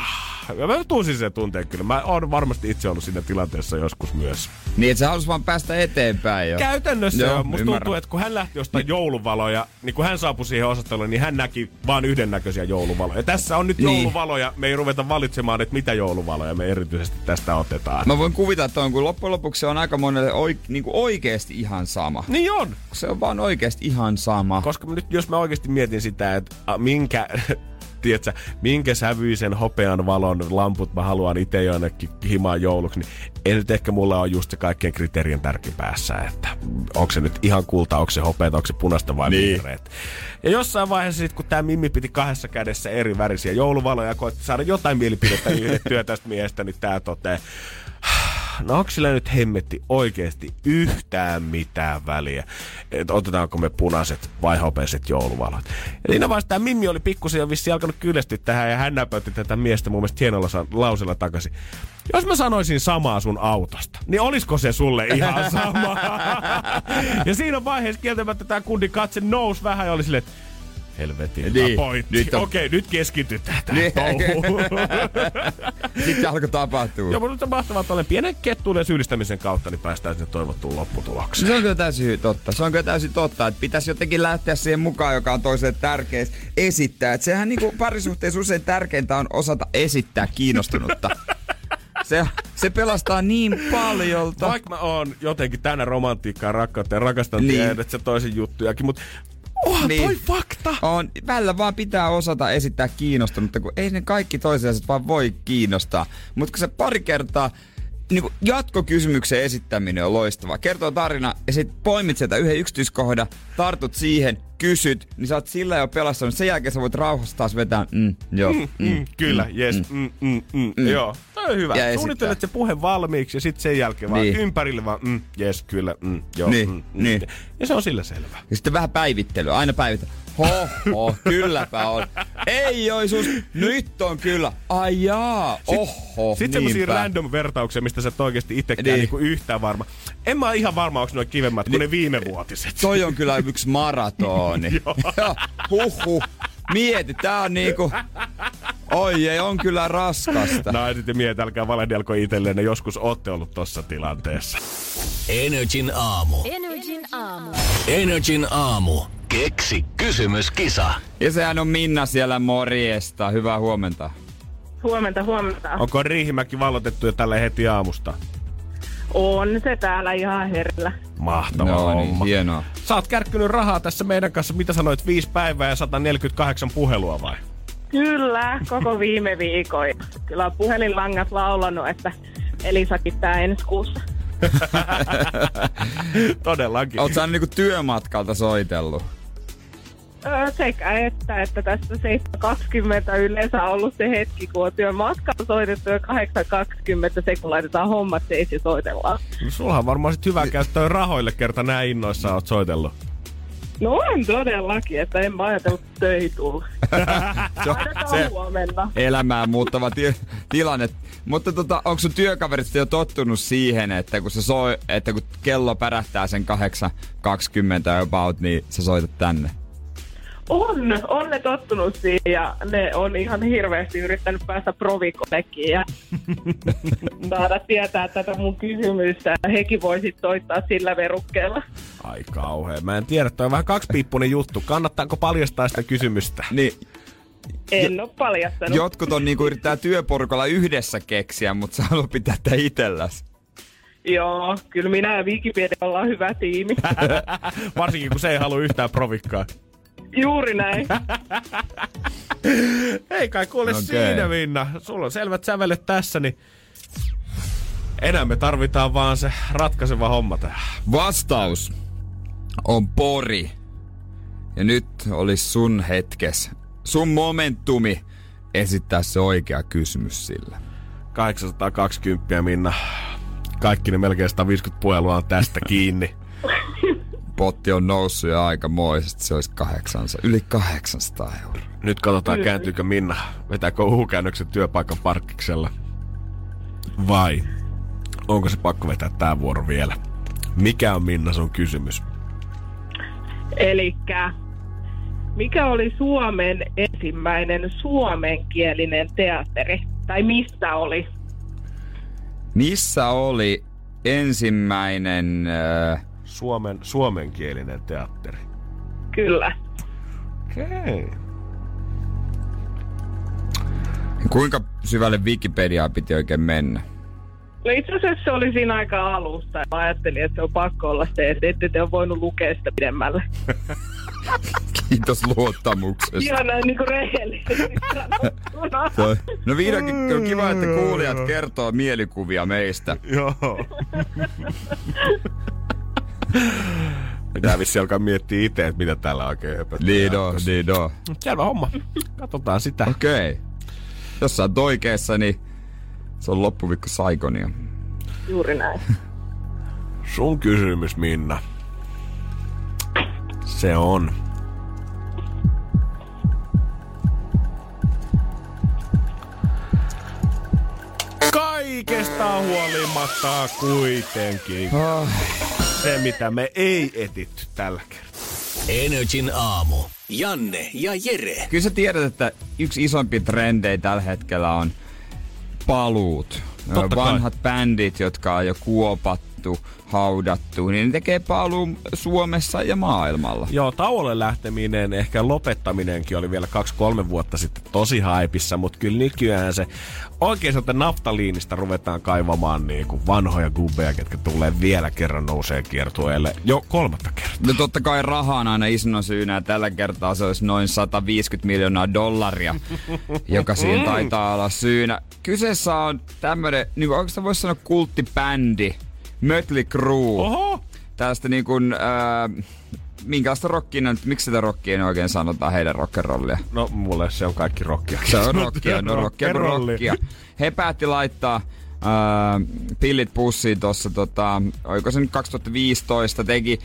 Speaker 3: Ja mä tunsin sen tunteen kyllä. Mä oon varmasti itse ollut siinä tilanteessa joskus myös.
Speaker 2: Niin, että sä haluaisit vaan päästä eteenpäin jo.
Speaker 3: Käytännössä
Speaker 2: Joo,
Speaker 3: musta
Speaker 2: ymmärrän.
Speaker 3: tuntuu, että kun hän lähti jostain jouluvaloja, niin kun hän saapui siihen osastolle, niin hän näki vaan yhdennäköisiä jouluvaloja. Ja tässä on nyt
Speaker 2: Niin.
Speaker 3: jouluvaloja. Me ei ruveta valitsemaan, että mitä jouluvaloja me erityisesti tästä otetaan.
Speaker 2: Mä voin kuvitella, että on, kun loppujen lopuksi se on aika monelle oik- niinku oikeesti ihan sama.
Speaker 3: Niin on.
Speaker 2: Se on vaan oikeesti ihan sama.
Speaker 3: Koska nyt jos mä oikeasti mietin sitä, että minkä, tiedätkö, minkä sävyisen hopean valon lamput mä haluan itse jonnekin himaan jouluksi, niin ei nyt ehkä mulla on just se kaikkien kriteerien tärkein päässä, että onko se nyt ihan kulta, onko se hopeata, onko se punaista vai niin. vihreät. Ja jossain vaiheessa sit, kun tämä Mimmi piti kahdessa kädessä eri värisiä jouluvaloja ja saada jotain mielipidettä yhdettyä tästä miehestä, niin tää toteaa, no onko sillä nyt hemmetti oikeasti yhtään mitään väliä, että otetaanko me punaiset vai hopeiset jouluvalot. Ja siinä vaiheessa tämä Mimmi oli pikkusen jo vissi alkanut kyllästyä tähän ja hän näpäytti tätä miestä mun mielestä hienolla lausella takaisin. Jos mä sanoisin samaa sun autosta, niin olisiko se sulle ihan sama? ja siinä vaiheessa kieltämättä tämä kundin katse nousi vähän ja oli silleen, että helvetin
Speaker 2: Niin,
Speaker 3: pointti.
Speaker 2: nyt on-
Speaker 3: Okei, nyt keskitytään tähän
Speaker 2: Niin.
Speaker 3: touhuun.
Speaker 2: Sitten alkoi tapahtua.
Speaker 3: Joo, mutta mahtavaa, että olen pienen kettuun ja syyllistämisen kautta, niin päästään sinne toivottuun lopputulokseen.
Speaker 2: Se on kyllä täysin totta. Se on kyllä täysin totta, että pitäisi jotenkin lähteä siihen mukaan, joka on toiselle tärkeä esittää. Että sehän niinku parisuhteessa usein tärkeintä on osata esittää kiinnostunutta. Se, se pelastaa niin paljolta.
Speaker 3: Vaikka mä oon jotenkin tänä romantiikkaa, rakkautta ja rakastan
Speaker 2: Niin.
Speaker 3: niin. tiedät sä toisen juttujakin, mutta onhan
Speaker 2: Niin.
Speaker 3: toi fakta.
Speaker 2: On, välillä vaan pitää osata esittää kiinnostunutta, kun ei ne kaikki toisensa vaan voi kiinnostaa. Mutta kun se pari kertaa niin kuin jatkokysymyksen esittäminen on loistavaa. Kertoo tarina ja sitten poimit sieltä yhden yksityiskohdan, tartut siihen, kysyt, niin sä oot sillä jo pelastanut. Sen jälkeen sä voit rauhassa taas vetää, mm, joo, mm,
Speaker 3: Mm, kyllä, mm, yes, mm, mm, mm, mm. joo. Toi on hyvä.
Speaker 2: Ja.
Speaker 3: Suunnittelet se puhe valmiiksi ja sitten sen jälkeen vaan
Speaker 2: Niin.
Speaker 3: ympärille vaan, mm, yes, kyllä, mm, joo,
Speaker 2: Niin,
Speaker 3: mm, mm.
Speaker 2: niin.
Speaker 3: Ja se on sillä selvä.
Speaker 2: Ja sitten vähän päivittelyä, aina päivitä. Ho, ho, kylläpä on. Ei oisus. Nyt on kyllä. Ai jaa. Oho,
Speaker 3: Sitten semmosia
Speaker 2: niinpä.
Speaker 3: random vertauksia, mistä sä et oikeesti itsekään
Speaker 2: Niin.
Speaker 3: niinku yhtään varma. En mä ole ihan varma, onko noin kivemmät kuin ne viime vuotiset.
Speaker 2: Toi on kyllä yksi maratoni. Joo. Huhhuh. Mieti, tää on niinku... Oi ei, on kyllä raskasta.
Speaker 3: Naiset ja miehet, älkää valehdelko itselleen, ne joskus ootte ollut tossa tilanteessa.
Speaker 1: Energin aamu.
Speaker 4: Energin aamu.
Speaker 1: Energin aamu. Keksi kysymyskisa.
Speaker 2: Ja sehän on Minna siellä morjesta. Hyvää huomenta.
Speaker 5: Huomenta, huomenta.
Speaker 3: Onko Riihimäki vallotettu jo tälle heti aamusta?
Speaker 5: On se täällä ihan herellä.
Speaker 3: Mahtava
Speaker 2: no
Speaker 3: homma.
Speaker 2: niin, hienoa.
Speaker 3: Sä oot kärkkynyt rahaa tässä meidän kanssa, mitä sanoit, viisi päivää ja 148 puhelua vai?
Speaker 5: Kyllä, koko viime viikon. Kyllä on puhelinlangat laulanut, että Elisakin tää ensi kuussa.
Speaker 3: Todellakin.
Speaker 2: Oot sä niinku työmatkalta soitellut?
Speaker 5: Sekä että, että tästä 7.20 yleensä on ollut se hetki, kun on työmatkalla soitettu ja 8.20 se, kun laitetaan hommat seis ja soitellaan.
Speaker 3: No, sulla on varmaan sit hyvää käyttöä rahoille, kerta näin innoissa oot soitellut.
Speaker 5: No on todellakin, että en mä ajatellut töihin tulla.
Speaker 2: Se,
Speaker 5: huomenna.
Speaker 2: elämää muuttava ti- tilanne. Mutta tota, onko sun työkaverit jo tottunut siihen, että kun, se soi, että kun kello pärähtää sen 8.20 about, niin sä soitat tänne?
Speaker 5: On, on ne tottunut siihen ja ne on ihan hirveästi yrittänyt päästä provikollekin ja saada tietää tätä mun kysymystä. Hekin voisit soittaa sillä verukkeella.
Speaker 3: Ai kauhea. Mä en tiedä, toi on vähän kaksipiippunen juttu. Kannattaako paljastaa sitä kysymystä?
Speaker 2: Niin,
Speaker 5: En ole paljastanut.
Speaker 2: jotkut on niinku yrittää työporukalla yhdessä keksiä, mutta sä haluat pitää tätä itselläs.
Speaker 5: Joo, kyllä minä ja Wikipedia ollaan hyvä tiimi.
Speaker 3: Varsinkin kun se ei halua yhtään provikkaa.
Speaker 5: Juuri näin.
Speaker 3: Ei kai kuule okay. siinä, Minna. Sulla on selvät sävelet tässä, niin enää me tarvitaan vaan se ratkaiseva homma tähän.
Speaker 2: Vastaus on Pori. Ja nyt olisi sun hetkes, sun momentumi esittää se oikea kysymys sille.
Speaker 3: 820 Minna. Kaikki ne melkein 150 puhelua on tästä kiinni.
Speaker 2: Potti on noussut jo aikamoisesti, se olisi 800, yli 800 euroa.
Speaker 3: Nyt katsotaan, kääntyykö Minna. Vetääkö uhukäännöksen työpaikan parkkiksella? Vai onko se pakko vetää tää vuoro vielä? Mikä on Minna sun kysymys?
Speaker 5: Elikkä, mikä oli Suomen ensimmäinen suomenkielinen teatteri? Tai missä oli?
Speaker 2: Missä oli ensimmäinen... Äh,
Speaker 3: Suomen, suomenkielinen teatteri.
Speaker 5: Kyllä.
Speaker 3: Okei. Okay.
Speaker 2: kuinka syvälle Wikipediaa piti oikein mennä?
Speaker 5: No itse asiassa se oli siinä aika alusta. Mä ajattelin, että se on pakko olla se, että ette te ole voinut lukea sitä pidemmälle.
Speaker 2: Kiitos luottamuksesta.
Speaker 5: Ihan näin niinku rehellisesti
Speaker 2: No vihdoinkin on kiva, että kuulijat kertoo mielikuvia meistä.
Speaker 3: Joo. Pitää vissi alkaa miettiä itse, että mitä täällä oikein höpöttää.
Speaker 2: Niin on, niin on.
Speaker 3: Selvä homma. Katsotaan sitä.
Speaker 2: Okei. Okay. Jos sä oot oikeassa, niin se on loppuvikko Saikonia.
Speaker 5: Juuri näin.
Speaker 3: Sun kysymys, Minna. Se on. Kaikesta huolimatta kuitenkin
Speaker 2: Oh.
Speaker 3: Se, mitä me ei etitty tällä kertaa.
Speaker 1: Energin aamu. Janne ja Jere.
Speaker 2: Kyllä sä tiedät, että yksi isompi trendejä tällä hetkellä on paluut.
Speaker 3: Totta kai.
Speaker 2: Vanhat bändit, jotka on jo kuopattu, haudattu, niin ne tekee paluun Suomessa ja maailmalla.
Speaker 3: Joo, tauolle lähteminen, ehkä lopettaminenkin oli vielä kaksi-kolme vuotta sitten tosi haipissa, mutta kyllä nykyään se oikein sieltä naftaliinista ruvetaan kaivamaan niin kuin vanhoja gubbeja, ketkä tulee vielä kerran nousee kiertueelle jo kolmatta kertaa.
Speaker 2: No totta kai raha on aina isona syynä tällä kertaa se olisi noin 150 miljoonaa dollaria, joka siinä taitaa olla syynä. Kyseessä on tämmönen, niin oikeastaan voisi sanoa kulttibändi, Mötley Crue.
Speaker 3: Oho!
Speaker 2: Tällaista niin kuin, äh, minkälaista rockia nyt, miksi sitä rockia oikein sanotaan heidän rock'n'rollia?
Speaker 3: No mulle se on kaikki rockia.
Speaker 2: Se on rockia, no rockia, rockia. He päätti laittaa äh, pillit pussiin tuossa, tota, oiko se nyt 2015, teki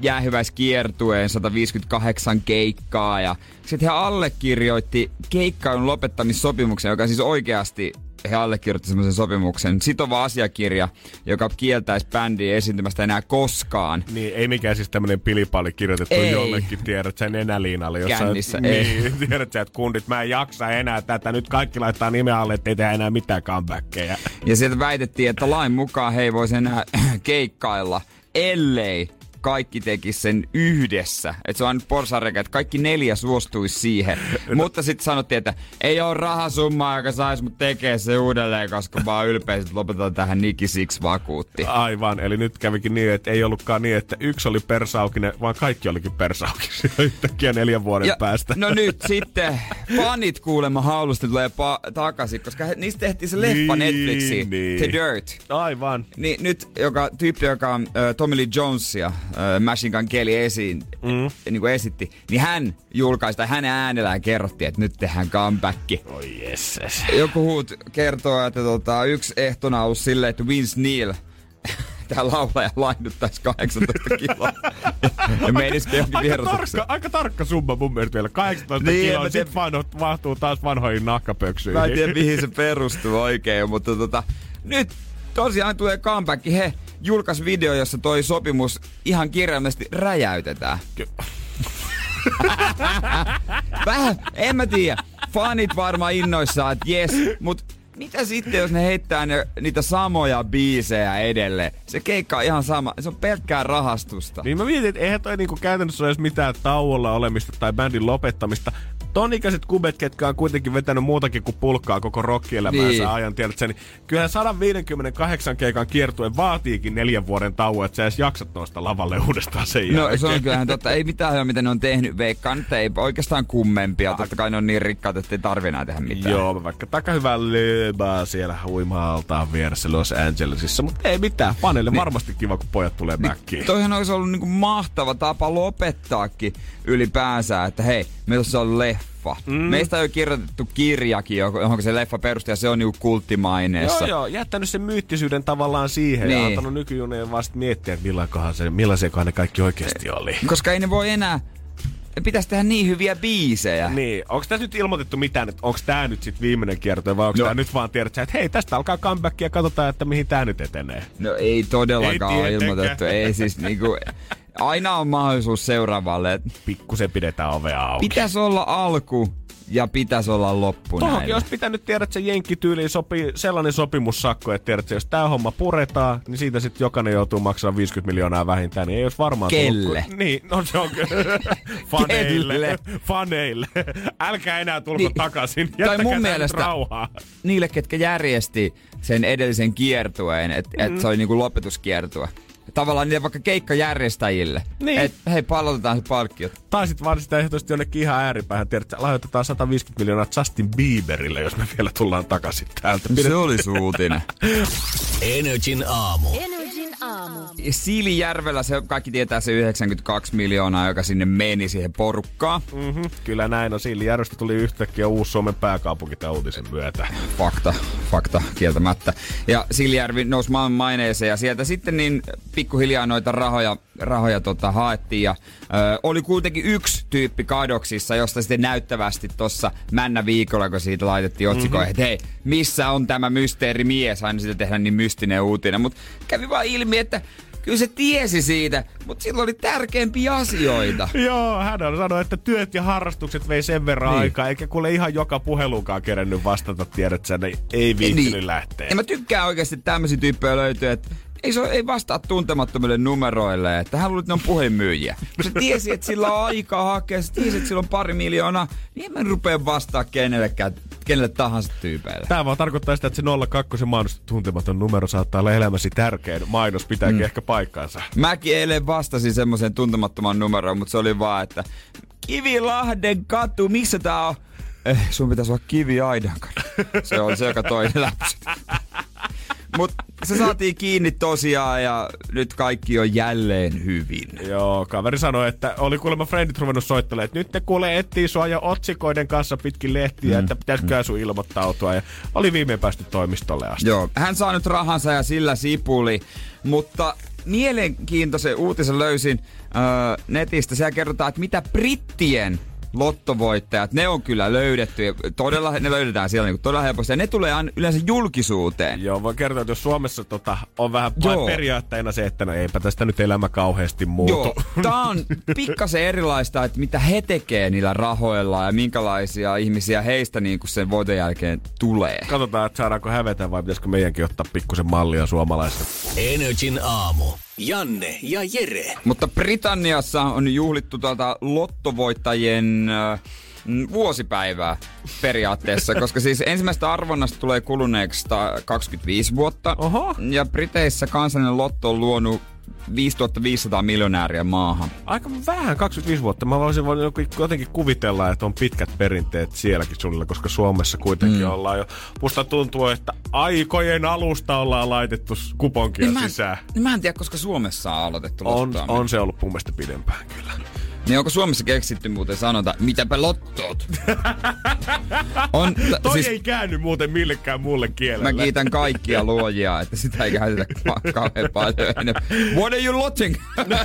Speaker 2: jäähyväiskiertueen 158 keikkaa ja sitten he allekirjoitti keikkailun lopettamissopimuksen, joka siis oikeasti he allekirjoitti semmoisen sopimuksen, sitova asiakirja, joka kieltäisi bändiä esiintymästä enää koskaan.
Speaker 3: Niin, ei mikään siis tämmönen pilipalli kirjoitettu
Speaker 2: Ei.
Speaker 3: jollekin, tiedät sä nenäliinalle. Jossa,
Speaker 2: Kännissä,
Speaker 3: niin, tiedät sä, että kundit, mä en jaksa enää tätä. Nyt kaikki laittaa nimeä alle, ettei tehdä enää mitään comebackkejä.
Speaker 2: Ja sieltä väitettiin, että lain mukaan he ei voisi enää keikkailla, ellei kaikki tekisi sen yhdessä. Että se on nyt porsareikä, että kaikki neljä suostuisi siihen. Mutta sitten sanottiin, että ei ole rahasummaa, joka saisi mut tekee se uudelleen, koska vaan ylpeästi lopetetaan tähän Niki Six vakuutti.
Speaker 3: Aivan, eli nyt kävikin niin, että ei ollutkaan niin, että yksi oli persaukinen, vaan kaikki olikin persaukisia yhtäkkiä neljän vuoden päästä.
Speaker 2: No nyt sitten fanit kuulemma haulusti tulee pa- takaisin, koska he, niistä tehtiin se leffa
Speaker 3: Niin,
Speaker 2: Netflixiin,
Speaker 3: niin.
Speaker 2: The Dirt.
Speaker 3: Aivan.
Speaker 2: Niin nyt joka, tyyppi, joka äh, Tommy Lee Jonesia äh, Machine Gun Kelly esiin, mm. niin kuin esitti, niin hän julkaisi, tai hänen äänellään kerrottiin, että nyt tehdään comeback.
Speaker 3: Oi jesses.
Speaker 2: Joku huut kertoo, että tota, yksi ehtona on silleen, että Vince Neil tämä laulaja lainnuttaisi 18 kiloa. ja menisikin johonkin
Speaker 3: Aika tarkka, aika tarkka summa mun mielestä vielä. 18
Speaker 2: Niin,
Speaker 3: kiloa, sit vaan mahtuu taas vanhoihin nahkapöksyihin.
Speaker 2: Mä en tiedä, mihin se perustuu oikein, mutta tota, nyt tosiaan tulee comeback. He julkaisi video, jossa toi sopimus ihan kirjaimellisesti räjäytetään. Vähän, en mä tiedä. Fanit varmaan innoissaan, että jes, mut mitä sitten, jos ne heittää ne, niitä samoja biisejä edelleen? Se keikka on ihan sama, se on pelkkää rahastusta.
Speaker 3: Niin mä mietin, että eihän toi niinku käytännössä ole edes mitään tauolla olemista tai bändin lopettamista. Ton ikäiset kubet, ketkä on kuitenkin vetänyt muutakin kuin pulkkaa koko rockielämäänsä
Speaker 2: Niin.
Speaker 3: niin. ajan, tiedätkö, niin kyllähän 158 keikan kiertue vaatiikin neljän vuoden tauon, että sä edes jaksat nousta lavalle uudestaan sen
Speaker 2: No
Speaker 3: jälkeen.
Speaker 2: se on kyllähän totta. Ei mitään hyvää, mitä ne on tehnyt. Veikkaan, että ei oikeastaan kummempia. Totta kai ne on niin rikkaat, että ei tarvi enää tehdä mitään.
Speaker 3: Joo, vaikka taka hyvää lebaa siellä uima-altaan vieressä Los Angelesissa, mutta ei mitään. Paneille niin. varmasti kiva, kun pojat tulee mäkkiin.
Speaker 2: Toihan olisi ollut niinku mahtava tapa lopettaakin ylipäänsä, että hei, meillä olisi ollut leffa. Mm. Meistä on jo kirjoitettu kirjakin, johon se leffa perustuu, ja se on niinku kulttimaineessa.
Speaker 3: Joo, joo, jättänyt sen myyttisyyden tavallaan siihen
Speaker 2: Niin.
Speaker 3: ja antanut nykyjuneen vasta miettiä, että millaikohan se, millaisiakohan ne kaikki oikeasti oli.
Speaker 2: Koska ei ne voi enää, pitäisi tehdä niin hyviä biisejä.
Speaker 3: Niin, onko tässä nyt ilmoitettu mitään, että onko tämä nyt sitten viimeinen kierto vai onko
Speaker 2: No.
Speaker 3: tämä nyt vaan tiedät, että hei, tästä alkaa comeback ja katsotaan, että mihin tämä nyt etenee.
Speaker 2: No ei todellakaan
Speaker 3: Ei
Speaker 2: ole ilmoitettu. Ei siis niinku, aina on mahdollisuus seuraavalle.
Speaker 3: Pikkusen pidetään ovea auki.
Speaker 2: Pitäisi olla alku ja pitäisi olla loppu
Speaker 3: Tohonkin
Speaker 2: näille.
Speaker 3: olisi pitänyt tiedä, että se jenkkityyliin sopii sellainen sopimussakko, että tiedät, että jos tämä homma puretaan, niin siitä sitten jokainen joutuu maksamaan 50 miljoonaa vähintään, niin ei olisi varmaan
Speaker 2: Kelle?
Speaker 3: Tullut, niin, no se on faneille.
Speaker 2: Kelle?
Speaker 3: faneille. Älkää enää tulko
Speaker 2: Niin.
Speaker 3: takaisin.
Speaker 2: Tai
Speaker 3: Jättäkää
Speaker 2: mun
Speaker 3: tää nyt
Speaker 2: mielestä-
Speaker 3: rauhaa.
Speaker 2: niille, ketkä järjesti sen edellisen kiertueen, että mm. et se oli niinku lopetuskiertue. Tavallaan niille vaikka keikkajärjestäjille.
Speaker 3: Niin.
Speaker 2: Et hei, palautetaan se palkkiot.
Speaker 3: Tai sitten vaan sitä ehdottomasti jonnekin ihan ääripäähän. Tiedät, että lahjoitetaan 150 miljoonaa Justin Bieberille, jos me vielä tullaan takaisin täältä.
Speaker 2: Se oli suutinen.
Speaker 1: Energin aamu.
Speaker 4: Energin aamu.
Speaker 2: Siilijärvellä se kaikki tietää se 92 miljoonaa, joka sinne meni siihen porukkaan.
Speaker 3: Mm-hmm. Kyllä näin on. Siilijärvestä tuli yhtäkkiä uusi Suomen pääkaupunki tämän uutisen myötä.
Speaker 2: Fakta, fakta kieltämättä. Ja Siilijärvi nousi maailman maineeseen ja sieltä sitten niin pikkuhiljaa noita rahoja, rahoja tota, haettiin. Ja ö, oli kuitenkin yksi tyyppi kadoksissa, josta sitten näyttävästi tuossa männä viikolla, kun siitä laitettiin otsikoihin, mm-hmm. että hei, missä on tämä mysteerimies? Aina siitä tehdään niin mystinen uutinen. Mutta kävi vaan ilmi, että kyllä se tiesi siitä, mutta sillä oli tärkeämpiä asioita.
Speaker 3: Joo, hän on sanonut, että työt ja harrastukset vei sen verran
Speaker 2: Niin.
Speaker 3: aikaa, eikä kuule ihan joka puheluunkaan kerennyt vastata, tiedät sä, niin ei viittinyt niin. lähteä.
Speaker 2: Ja mä tykkään oikeasti, tämmöisiä tyyppejä löytyy, että ei, se, ei vastaa tuntemattomille numeroille, että hän luulee, että ne on puhelinmyyjiä. Kun se tiesi, että sillä on aikaa hakea, se tiesi, että sillä on pari miljoonaa, niin en mä rupea vastaa kenellekään, kenelle tahansa tyypeille.
Speaker 3: Tämä vaan tarkoittaa sitä, että se 02 mainos tuntematon numero saattaa olla elämäsi tärkein mainos, pitääkin mm. ehkä paikkaansa.
Speaker 2: Mäkin eilen vastasin semmoisen tuntemattoman numeroon, mutta se oli vaan, että Kivilahden katu, missä tää on? Eh, sun pitäisi olla Kivi Aidankatu. Se on se, joka toi ne läpsyt. Mut se saatiin kiinni tosiaan ja nyt kaikki on jälleen hyvin.
Speaker 3: Joo, kaveri sanoi, että oli kuulemma friendit ruvennut soittelemaan, että nyt ne kuulee etsii sua jo otsikoiden kanssa pitkin lehtiä, mm. että pitäisikö sun ilmoittautua. Ja oli viimein päästy toimistolle asti.
Speaker 2: Joo, hän saa nyt rahansa ja sillä sipuli, mutta mielenkiintoisen uutisen löysin öö, netistä. Siellä kerrotaan, että mitä brittien lottovoittajat, ne on kyllä löydetty. Ja todella, ne löydetään siellä niin todella helposti. Ja ne tulee aina yleensä julkisuuteen.
Speaker 3: Joo, voi kertoa, että jos Suomessa tota, on vähän
Speaker 2: Joo.
Speaker 3: periaatteena se, että no eipä tästä nyt elämä kauheasti muutu.
Speaker 2: Joo, tää on pikkasen erilaista, että mitä he tekee niillä rahoilla ja minkälaisia ihmisiä heistä niin kuin sen voiton jälkeen tulee.
Speaker 3: Katsotaan, että saadaanko hävetä vai pitäisikö meidänkin ottaa pikkusen mallia suomalaisista.
Speaker 1: Energin aamu. Janne ja Jere.
Speaker 2: Mutta Britanniassa on juhlittu tuolta lottovoittajien äh, vuosipäivää periaatteessa, koska siis ensimmäistä arvonnasta tulee kuluneeksi ta- 25 vuotta.
Speaker 3: Oho.
Speaker 2: Ja Briteissä kansallinen lotto on luonut 5500 miljonääriä maahan.
Speaker 3: Aika vähän, 25 vuotta. Mä voisin voinut jotenkin kuvitella, että on pitkät perinteet sielläkin sulle, koska Suomessa kuitenkin mm. ollaan jo... Musta tuntuu, että aikojen alusta ollaan laitettu kuponkia
Speaker 2: Niin mä, en,
Speaker 3: sisään.
Speaker 2: niin mä en tiedä, koska Suomessa on aloitettu
Speaker 3: On, on se ollut mun mielestä pidempään kyllä.
Speaker 2: Niin onko Suomessa keksitty muuten sanota, mitäpä lottot? on, t-
Speaker 3: Toi
Speaker 2: siis,
Speaker 3: ei käänny muuten millekään muulle kielelle.
Speaker 2: Mä kiitän kaikkia luojia, että sitä ei käytetä ka- kauhean paljon enemmän. What are you lotting?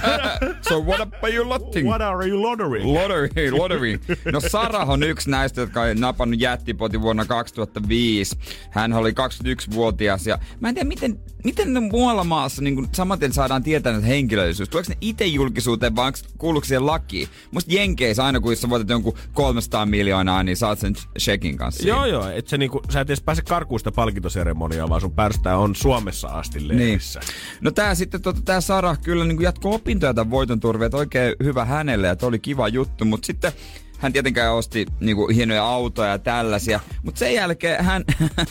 Speaker 2: so what are you lotting?
Speaker 3: What are you lottery?
Speaker 2: Lottery, lottery. No Sarah on yksi näistä, jotka on napannut jättipotin vuonna 2005. Hän oli 21-vuotias ja mä en tiedä, miten, miten ne muualla maassa niin samaten saadaan tietää näitä henkilöllisyys. Tuleeko ne itse julkisuuteen vai kuuluuko siihen lakiin? Musta Jenkeissä aina kun sä voitat jonkun 300 miljoonaa, niin saat sen checkin kanssa. siinä.
Speaker 3: Joo, joo. Et se niinku, sä et edes pääse karkuun sitä palkintoseremoniaa, vaan sun pärstää on Suomessa asti
Speaker 2: Niin.
Speaker 3: lehdissä.
Speaker 2: No tää sitten, tota, tää Sara kyllä niin jatko opintoja tämän voiton turvia, että oikein hyvä hänelle, että oli kiva juttu, mutta sitten hän tietenkään osti niinku, hienoja autoja ja tällaisia, mutta sen jälkeen hän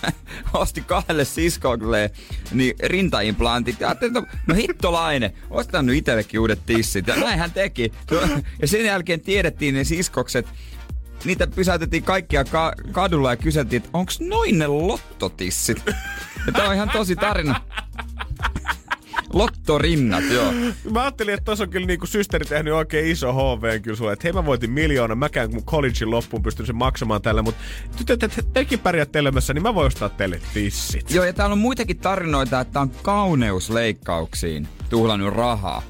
Speaker 2: osti kahdelle siskolle niin rintaimplantit ja ajattelin, että no hittolainen, ostan nyt itsellekin uudet tissit ja näin hän teki. Ja sen jälkeen tiedettiin ne siskokset, niitä pysäytettiin kaikkia ka- kadulla ja kyseltiin, että onko noin ne lottotissit? Ja tää on ihan tosi tarina. Lottorinnat, joo.
Speaker 3: Mä ajattelin, että tuossa on kyllä niinku systeri tehnyt oikein iso HV kyllä sulle, että hei mä voitin miljoona, mäkään mun collegein loppuun pystyn sen maksamaan tällä, mutta tytöt, että tekin pärjäätte elämässä, niin mä voin ostaa teille tissit.
Speaker 2: Joo, ja täällä on muitakin tarinoita, että on kauneusleikkauksiin tuhlannut rahaa.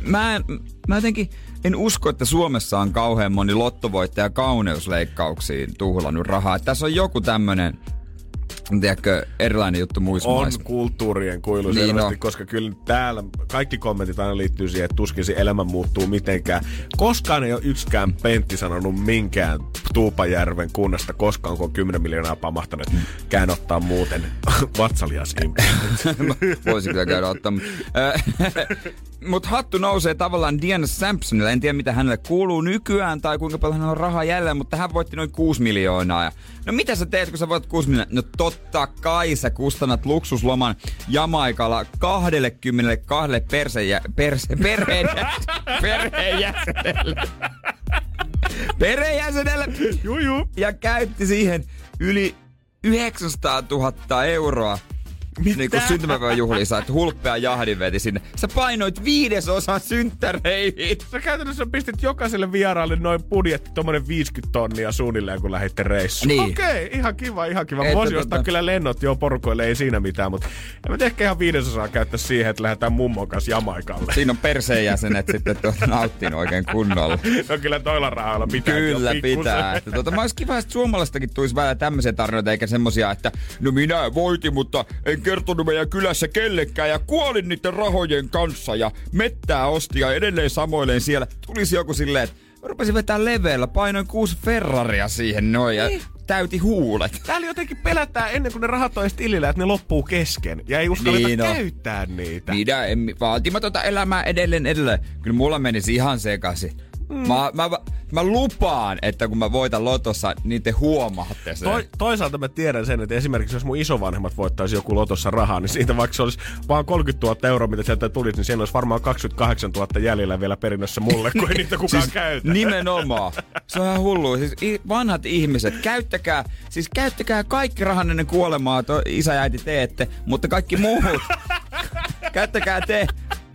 Speaker 2: Mä, mä jotenkin en usko, että Suomessa on kauhean moni lottovoittaja kauneusleikkauksiin tuhlannut rahaa. Tässä on joku tämmönen, tiedätkö, erilainen juttu muissa
Speaker 3: On
Speaker 2: maissa.
Speaker 3: kulttuurien kuilu
Speaker 2: Niin
Speaker 3: selvästi,
Speaker 2: on.
Speaker 3: koska kyllä täällä kaikki kommentit aina liittyy siihen, että tuskin se elämä muuttuu mitenkään. Koskaan ei ole yksikään Pentti sanonut minkään Tuupajärven kunnasta koskaan, kun on 10 miljoonaa pamahtanut, että kään ottaa muuten vatsalias
Speaker 2: Voisi kyllä käydä ottaa. Mutta hattu nousee tavallaan Diana Sampsonille. En tiedä, mitä hänelle kuuluu nykyään tai kuinka paljon hänellä on rahaa jäljellä, mutta hän voitti noin 6 miljoonaa. Ja no mitä sä teet, kun sä voit 6 miljoonaa? No totta kai sä kustannat luksusloman Jamaikalla 22 persejä, perse, perheen, perheenjäsenelle. Perheenjäsenelle.
Speaker 3: Juju.
Speaker 2: Ja käytti siihen yli 900 000 euroa. Niin kuin syntymäpäiväjuhliin että hulppea jahdin veti sinne. Sä painoit viidesosan synttäreihin.
Speaker 3: Sä käytännössä pistit jokaiselle vieraalle noin budjetti, tommonen 50 tonnia suunnilleen, kun lähditte reissuun.
Speaker 2: Niin.
Speaker 3: Okei, ihan kiva, ihan kiva. Mä voisin
Speaker 2: tota-
Speaker 3: ostaa kyllä lennot jo porukoille, ei siinä mitään, mutta en mä ehkä ihan viidesosaa käyttää siihen, että lähdetään mummon kanssa Jamaikalle.
Speaker 2: Siinä on perseenjäsenet sitten tuota nauttinut oikein kunnolla.
Speaker 3: no kyllä toilla rahalla pitää.
Speaker 2: Kyllä pitää. Että tota, mä olisi kiva, että suomalaistakin tulisi välillä tämmöisiä tarinoita, eikä semmosia, että no minä voitin, mutta en kertonut meidän kylässä kellekään ja kuolin niiden rahojen kanssa ja mettää osti ja edelleen samoilleen siellä. Tulisi joku silleen, että rupesin vetää leveellä, painoin kuusi Ferraria siihen noin ja täyti huulet.
Speaker 3: Täällä jotenkin pelätään ennen kuin ne rahat on edes tilillä, että ne loppuu kesken. Ja ei uskalleta
Speaker 2: Niin on.
Speaker 3: käyttää niitä.
Speaker 2: En, vaatimatonta elämää edelleen edelleen. Kyllä mulla menisi ihan sekaisin. Mm. Mä, mä, mä, lupaan, että kun mä voitan lotossa, niin te huomaatte sen.
Speaker 3: Toi, toisaalta mä tiedän sen, että esimerkiksi jos mun isovanhemmat voittaisi joku lotossa rahaa, niin siitä vaikka se olisi vaan 30 000 euroa, mitä sieltä tulisi, niin siellä olisi varmaan 28 000 jäljellä vielä perinnössä mulle, kun ei niitä kukaan siis käytä.
Speaker 2: Nimenomaan. Se on ihan hullu. Siis vanhat ihmiset, käyttäkää, siis käyttäkää kaikki rahan ennen kuolemaa, to, isä ja äiti teette, mutta kaikki muut, käyttäkää te.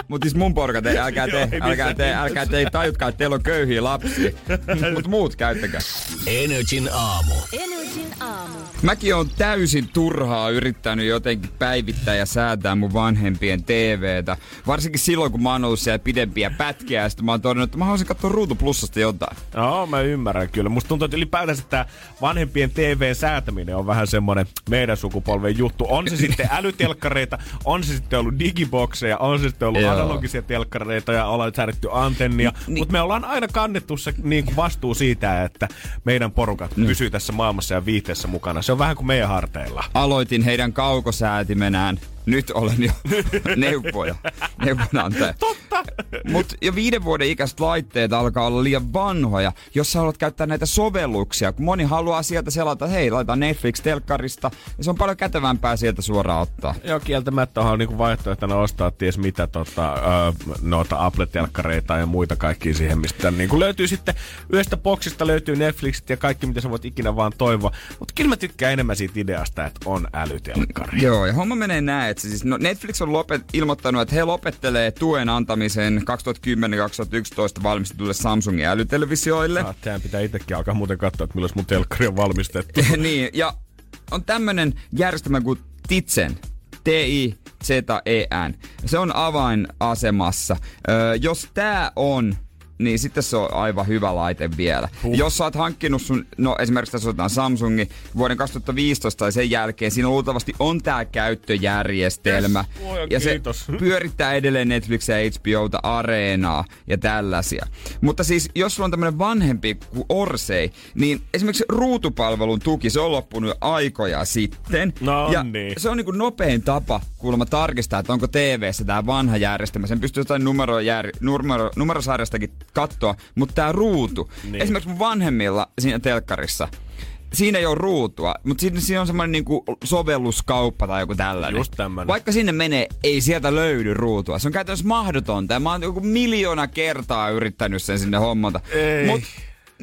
Speaker 2: Mutta siis mun porukat, ei, älkää te, älkää te, älkää te, tajutkaa, että teillä on köyhiä lapsia. Mutta muut käyttäkää.
Speaker 1: Energin aamu.
Speaker 6: Energin
Speaker 4: aamu.
Speaker 2: Mäkin on täysin turhaa yrittänyt jotenkin päivittää ja säätää mun vanhempien TVtä. Varsinkin silloin, kun mä oon ollut siellä pidempiä pätkiä ja sitten mä oon todennut, että mä haluaisin katsoa Ruutu Plusasta jotain.
Speaker 3: Joo, mä ymmärrän kyllä. Musta tuntuu, että ylipäätänsä tämä vanhempien TV-säätäminen on vähän semmonen meidän sukupolven juttu. On se sitten älytelkkareita, on se sitten ollut digibokseja, on se sitten ollut. Analogisia telkkareita ja ollaan säädetty antennia.
Speaker 2: Ni-
Speaker 3: Mutta me ollaan aina kannettu se niin kuin vastuu siitä, että meidän porukat pysyy tässä maailmassa ja viihteessä mukana. Se on vähän kuin meidän harteilla.
Speaker 2: Aloitin heidän kaukosäätimenään. Nyt olen jo neuvoja. Neuvonantaja.
Speaker 3: Totta!
Speaker 2: Mutta jo viiden vuoden ikäiset laitteet alkaa olla liian vanhoja, jos sä haluat käyttää näitä sovelluksia. Kun moni haluaa sieltä selata, hei, laita Netflix-telkkarista, ja se on paljon kätevämpää sieltä suoraan ottaa.
Speaker 3: Joo, kieltämättä on niinku vaihtoehtona ostaa ties mitä tota, ö, noita Apple-telkkareita ja muita kaikkia siihen, mistä niinku löytyy sitten yhdestä boksista löytyy Netflixit ja kaikki, mitä sä voit ikinä vaan toivoa. Mutta kyllä mä tykkään enemmän siitä ideasta, että on älytelkkari.
Speaker 2: Joo, ja homma menee näin, että siis no Netflix on lopet, ilmoittanut, että he lopettelee tuen antamisen 2010-2011 valmistetulle Samsungin älytelevisioille.
Speaker 3: Ah, Tähän pitää itsekin alkaa muuten katsoa, että milloin mun telkkari on valmistettu.
Speaker 2: niin, ja on tämmönen järjestelmä kuin Titsen. T-I-Z-E-N. Se on avainasemassa. Öö, jos tää on niin sitten se on aivan hyvä laite vielä. Huh. Jos sä oot hankkinut sun, no esimerkiksi tässä otetaan Samsungi vuoden 2015 tai sen jälkeen, siinä luultavasti on tää käyttöjärjestelmä.
Speaker 3: Yes.
Speaker 2: Ja se
Speaker 3: kiitos.
Speaker 2: pyörittää edelleen Netflixiä, HBOta, Areenaa ja tällaisia. Mutta siis, jos sulla on tämmönen vanhempi kuin Orsei, niin esimerkiksi ruutupalvelun tuki, se on loppunut jo aikoja sitten.
Speaker 3: No
Speaker 2: ja
Speaker 3: niin.
Speaker 2: se on niinku nopein tapa kuulemma tarkistaa, että onko TV-ssä tämä vanha järjestelmä. Sen pystyy jotain numerojär, numero, numerosarjastakin katsoa, mutta tämä ruutu.
Speaker 3: Niin.
Speaker 2: Esimerkiksi mun vanhemmilla siinä telkkarissa, siinä ei ole ruutua, mutta siinä, siinä on semmoinen niinku sovelluskauppa tai joku tällainen.
Speaker 3: Just tämmönen.
Speaker 2: Vaikka sinne menee, ei sieltä löydy ruutua. Se on käytännössä mahdotonta. Ja mä oon joku miljoona kertaa yrittänyt sen sinne hommata.
Speaker 3: Ei.
Speaker 2: Mut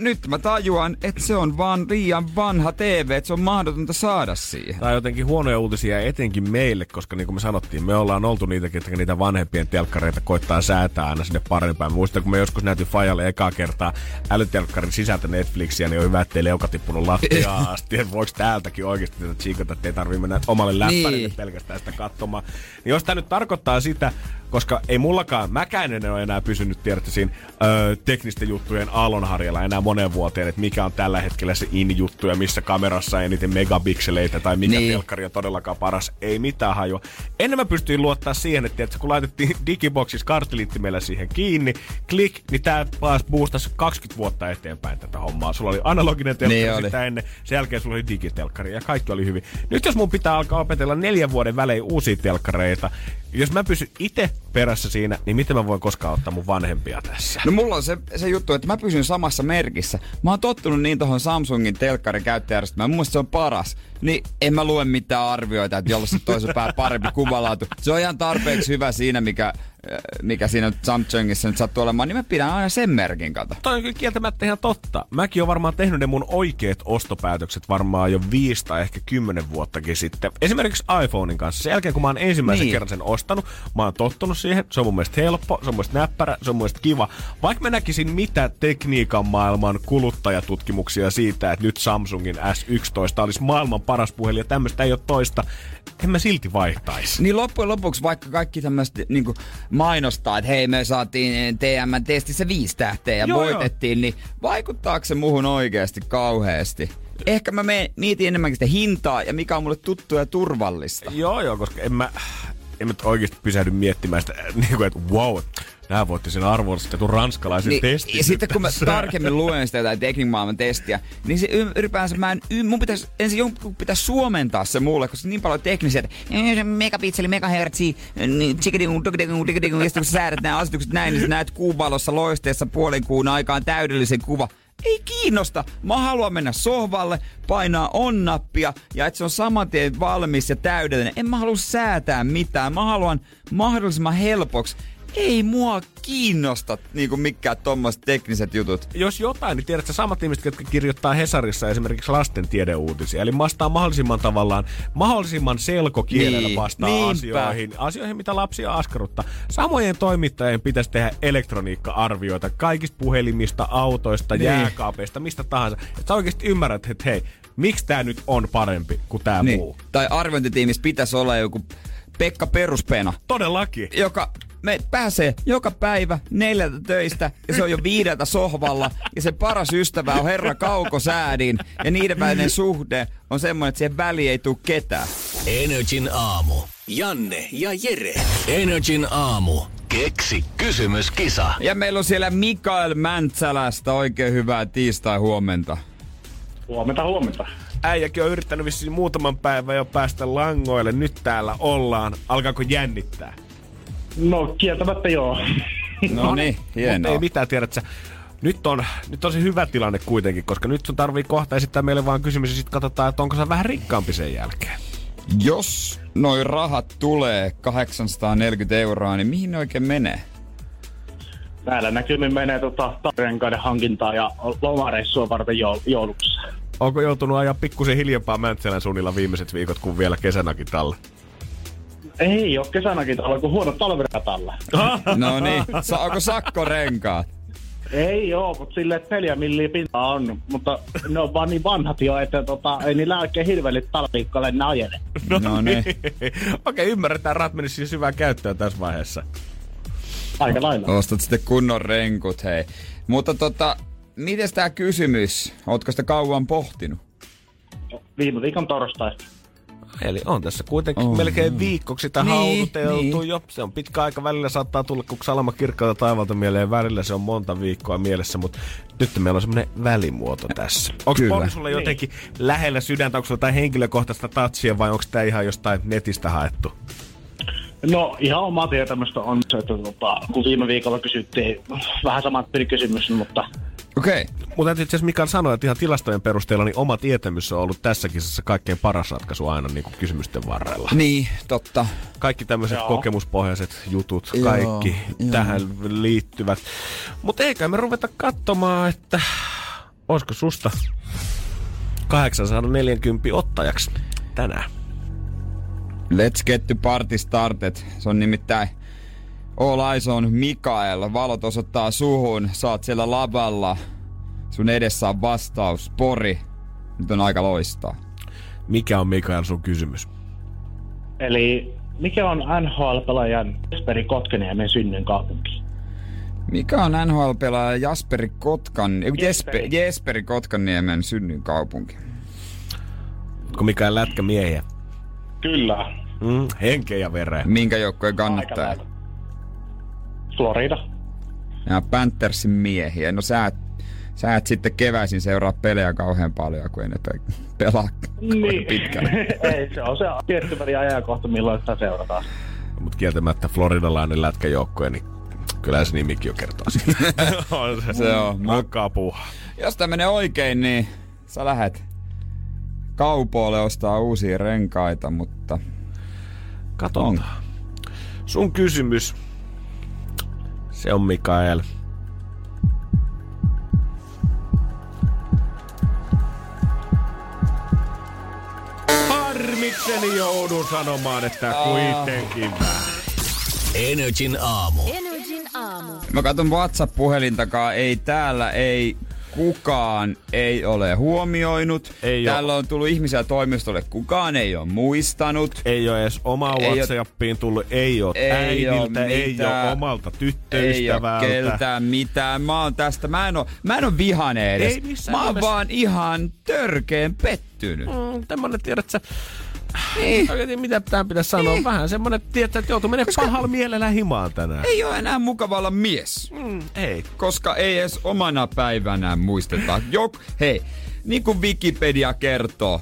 Speaker 2: nyt mä tajuan, että se on vaan liian vanha TV, että se on mahdotonta saada siihen.
Speaker 3: Tai jotenkin huonoja uutisia etenkin meille, koska niin kuin me sanottiin, me ollaan oltu niitä, ketkä niitä vanhempien telkkareita koittaa säätää aina sinne parempään. Mä Muistan, kun me joskus näytin Fajalle ekaa kertaa älytelkkarin sisältä Netflixiä, niin on hyvä, ettei leuka tippunut lattiaan asti. Että voiko täältäkin oikeasti tätä tsiikata, että ei tarvii mennä omalle läppärille
Speaker 2: Niin.
Speaker 3: pelkästään sitä katsomaan. Niin jos tämä nyt tarkoittaa sitä, koska ei mullakaan, mäkään en ole enää pysynyt, tiedätte, siinä öö, teknisten juttujen aallonharjalla enää moneen vuoteen, että mikä on tällä hetkellä se in-juttu ja missä kamerassa eniten megapikseleitä tai mikä niin. Telkkari on todellakaan paras. Ei mitään hajua. Ennen mä pystyin luottaa siihen, että, tiedätkö, kun laitettiin digiboxissa karttiliittimellä siihen kiinni, klik, niin tää taas boostasi 20 vuotta eteenpäin tätä hommaa. Sulla oli analoginen telkkari
Speaker 2: Niin oli.
Speaker 3: sitä ennen, sen jälkeen sulla oli digitelkkari ja kaikki oli hyvin. Nyt jos mun pitää alkaa opetella neljän vuoden välein uusia telkkareita, jos mä pysyn itse perässä siinä, niin miten mä voin koskaan ottaa mun vanhempia tässä?
Speaker 2: No mulla on se, se juttu, että mä pysyn samassa merkissä. Mä oon tottunut niin tohon Samsungin telkkarin käyttöjärjestelmään. Mun se on paras. Niin en mä lue mitään arvioita, että jolla se toisen pää parempi kuvalaatu. Se on ihan tarpeeksi hyvä siinä, mikä, äh, mikä siinä Samsungissa nyt sattuu olemaan. Niin mä pidän aina sen merkin kato.
Speaker 3: Toi on kyllä kieltämättä ihan totta. Mäkin oon varmaan tehnyt ne mun oikeat ostopäätökset varmaan jo viisi tai ehkä kymmenen vuottakin sitten. Esimerkiksi iPhonein kanssa. Sen jälkeen kun mä oon ensimmäisen
Speaker 2: Niin.
Speaker 3: kerran sen ostanut, mä oon tottunut siihen. Se on mun mielestä helppo, se on mun mielestä näppärä, se on mun mielestä kiva. Vaikka mä näkisin mitä tekniikan maailman kuluttajatutkimuksia siitä, että nyt Samsungin S11 olisi maailman paras puhelin ja tämmöistä ei ole toista, en mä silti vaihtaisi.
Speaker 2: Niin loppujen lopuksi, vaikka kaikki tämmöiset niin mainostaa, että hei me saatiin TM-testissä viisi tähteä ja
Speaker 3: Joo,
Speaker 2: joo, voitettiin, niin vaikuttaako se muhun oikeasti kauheasti? Ehkä mä menen, mietin enemmänkin sitä hintaa ja mikä on mulle tuttua ja turvallista.
Speaker 3: Joo, joo, koska en mä, en mä oikeasti pysähdy miettimään sitä, niin kuin, että wow, nää voitti sen arvostetun ranskalaisen
Speaker 2: Niin,
Speaker 3: testin.
Speaker 2: ja sitten kun mä tarkemmin luen sitä jotain teknikmaailman testiä, niin se ylipäänsä mä en, y- mun pitäisi, ensin jonkun pitäisi suomentaa se mulle, koska se on niin paljon teknisiä, että "Eh, se megapikseli, megahertsi, niin ja sitten kun sä säädät nämä asetukset näin, niin sä näet kuun valossa loisteessa puolen kuun aikaan täydellisen kuva. Ei kiinnosta. Mä haluan mennä sohvalle, painaa on-nappia ja että se on saman tien valmis ja täydellinen. En mä halua säätää mitään. Mä haluan mahdollisimman helpoksi. Ei mua kiinnosta niinku mikään tommoset tekniset jutut.
Speaker 3: jos jotain, niin tiedät sä samat ihmiset, jotka kirjoittaa Hesarissa esimerkiksi lasten tiedeuutisia. Eli vastaa mahdollisimman tavallaan, mahdollisimman selkokielellä
Speaker 2: Niin,
Speaker 3: vastaa
Speaker 2: niinpä.
Speaker 3: asioihin, asioihin, mitä lapsia askarruttaa. Samojen toimittajien pitäisi tehdä elektroniikka-arvioita kaikista puhelimista, autoista,
Speaker 2: Niin.
Speaker 3: jääkaapeista, mistä tahansa. Että sä oikeasti ymmärrät, että hei, miksi tämä nyt on parempi kuin tämä
Speaker 2: Niin.
Speaker 3: muu.
Speaker 2: Tai arviointitiimissä pitäisi olla joku Pekka Peruspena,
Speaker 3: Todellakin.
Speaker 2: joka me pääsee joka päivä neljältä töistä ja se on jo viideltä sohvalla ja se paras ystävä on herra Kaukosäädin ja niiden välinen suhde on semmoinen, että siihen väliin ei tule ketään.
Speaker 1: Energin aamu. Janne ja Jere. Energin aamu. Keksi kysymyskisa.
Speaker 2: Ja meillä on siellä Mikael Mäntsälästä oikein hyvää tiistai huomenta.
Speaker 4: Huomenta, huomenta.
Speaker 3: Äijäkin on yrittänyt vissiin muutaman päivän jo päästä langoille. Nyt täällä ollaan. Alkaako jännittää?
Speaker 4: No kieltämättä joo.
Speaker 2: No niin,
Speaker 3: Mutta
Speaker 2: hienoa.
Speaker 3: ei mitään, tiedät sä. Nyt on, nyt on se hyvä tilanne kuitenkin, koska nyt sun tarvii kohta esittää meille vaan kysymys ja sitten katsotaan, että onko se vähän rikkaampi sen jälkeen.
Speaker 2: Jos noin rahat tulee 840 euroa, niin mihin ne oikein menee?
Speaker 4: Näillä näkymin menee tota, renkaiden hankintaa ja lomareissua varten joul- jouluksi.
Speaker 3: Onko joutunut ajaa pikkusen hiljempaa Mäntsälän suunnilla viimeiset viikot kuin vielä kesänäkin tällä?
Speaker 4: Ei ole kesänäkin täällä, kun huono talviratalla.
Speaker 2: No niin, saako sakkorenkaat?
Speaker 4: Ei oo, mutta silleen, että neljä milliä pintaa on. Mutta ne on vaan niin vanhat jo, että tota, ei niillä oikein hirveellit talviikkalle ne ajele.
Speaker 2: No niin.
Speaker 3: Okei, ymmärretään. Rahat menisi siis hyvää käyttöön tässä vaiheessa.
Speaker 4: Aika lailla.
Speaker 2: Ostat sitten kunnon renkut, hei. Mutta tota, miten tämä kysymys? Ootko sitä kauan pohtinut?
Speaker 4: Viime viikon torstaista.
Speaker 3: Eli on tässä kuitenkin
Speaker 2: On.
Speaker 3: oh. melkein viikkoksi sitä
Speaker 2: Niin,
Speaker 3: niin, hauduteltu
Speaker 2: niin.
Speaker 3: niin. jo. Se on pitkä aika. Välillä saattaa tulla kuin salama kirkkaalta taivalta mieleen. Välillä se on monta viikkoa mielessä, mutta nyt meillä on semmoinen välimuoto tässä. Onko. Ponni sulle jotenkin lähellä sydäntä? Onko sulla jotain henkilökohtaista touchia vai onko tämä ihan jostain netistä haettu?
Speaker 4: No ihan oma tietämystä on se, että tota, kun viime viikolla kysyttiin vähän samat kysymys, mutta
Speaker 2: Okei.
Speaker 3: Mutta itse asiassa Mikael sanoi, että ihan tilastojen perusteella niin oma tietämys on ollut tässä kisassa kaikkein paras ratkaisu aina niin kuin kysymysten varrella.
Speaker 2: Niin, totta.
Speaker 3: Kaikki tämmöiset
Speaker 4: Joo.
Speaker 3: kokemuspohjaiset jutut,
Speaker 2: Joo,
Speaker 3: kaikki
Speaker 2: joo.
Speaker 3: tähän liittyvät. Mutta eikä me ruveta katsomaan, että olisiko susta 840 ottajaksi tänään.
Speaker 2: Let's get to party started. Se on nimittäin All Eyes on Mikael. Valot osoittaa suhun. Saat siellä lavalla. Sun edessä on vastaus. Pori. Nyt on aika loistaa.
Speaker 3: Mikä on Mikael sun kysymys?
Speaker 4: eli mikä on NHL-pelaajan Jesperi Kotkaniemen synnyn kaupunki?
Speaker 2: Mikä on NHL-pelaaja Jasperi Kotkan, Jesperi.
Speaker 4: Jesperi.
Speaker 2: Jesperi Kotkaniemen synnynkaupunki?
Speaker 3: Onko Mikael lätkä miehiä?
Speaker 4: Kyllä.
Speaker 3: Mm, henkeä ja vereä.
Speaker 2: Minkä joukkueen
Speaker 4: lailla. Florida.
Speaker 2: Ja Panthersin miehiä. No sä et, sä et sitten keväisin seuraa pelejä kauhean paljon, kun ei ne pe- pelaa
Speaker 4: Niin.
Speaker 2: pitkälle.
Speaker 4: Ei, se on se tietty väli ajankohta, milloin sitä seurataan.
Speaker 3: Mutta kieltämättä floridalainen lätkäjoukkue, niin kyllä se nimikin jo kertoo siitä. on se,
Speaker 2: Se on,
Speaker 3: Makkaa puuhaa.
Speaker 2: Jos tää menee oikein, niin sä lähet kaupoille ostaa uusia renkaita, mutta
Speaker 3: Katsotaan. Sun kysymys. Se on Mikael. Harmikseni joudun sanomaan, että kuitenkin vähän.
Speaker 1: Energin aamu.
Speaker 7: Energin aamu.
Speaker 2: mä katson WhatsApp-puhelintakaan, ei täällä, ei kukaan ei ole huomioinut.
Speaker 3: Ei
Speaker 2: Täällä on tullut ihmisiä toimistolle, kukaan ei ole muistanut.
Speaker 3: Ei ole edes omaa
Speaker 2: Ei
Speaker 3: Whatsappiin tullut, ei ole
Speaker 2: Ei
Speaker 3: äidiltä,
Speaker 2: oo
Speaker 3: ei ole omalta
Speaker 2: Ei ole
Speaker 3: tyttöystävältä.
Speaker 2: keltään mitään. Mä oon tästä, mä en oo, mä en oo vihane edes.
Speaker 3: Ei
Speaker 2: mä oon
Speaker 3: nimessä.
Speaker 2: vaan ihan törkeen pettynyt.
Speaker 3: Mm, tämmönen, tiedät sä,
Speaker 2: Niin.
Speaker 3: Oikein mitä tämän pitäisi sanoa?
Speaker 2: Niin.
Speaker 3: Vähän semmonen, tiedät sä, että joutuu menemään
Speaker 2: Koska-
Speaker 3: pahalla mielellä himaan tänään.
Speaker 2: Ei ole enää mukavalla mies.
Speaker 3: Mm, ei.
Speaker 2: koska ei edes omana päivänä muisteta. Jok, hei, niin kuin Wikipedia kertoo,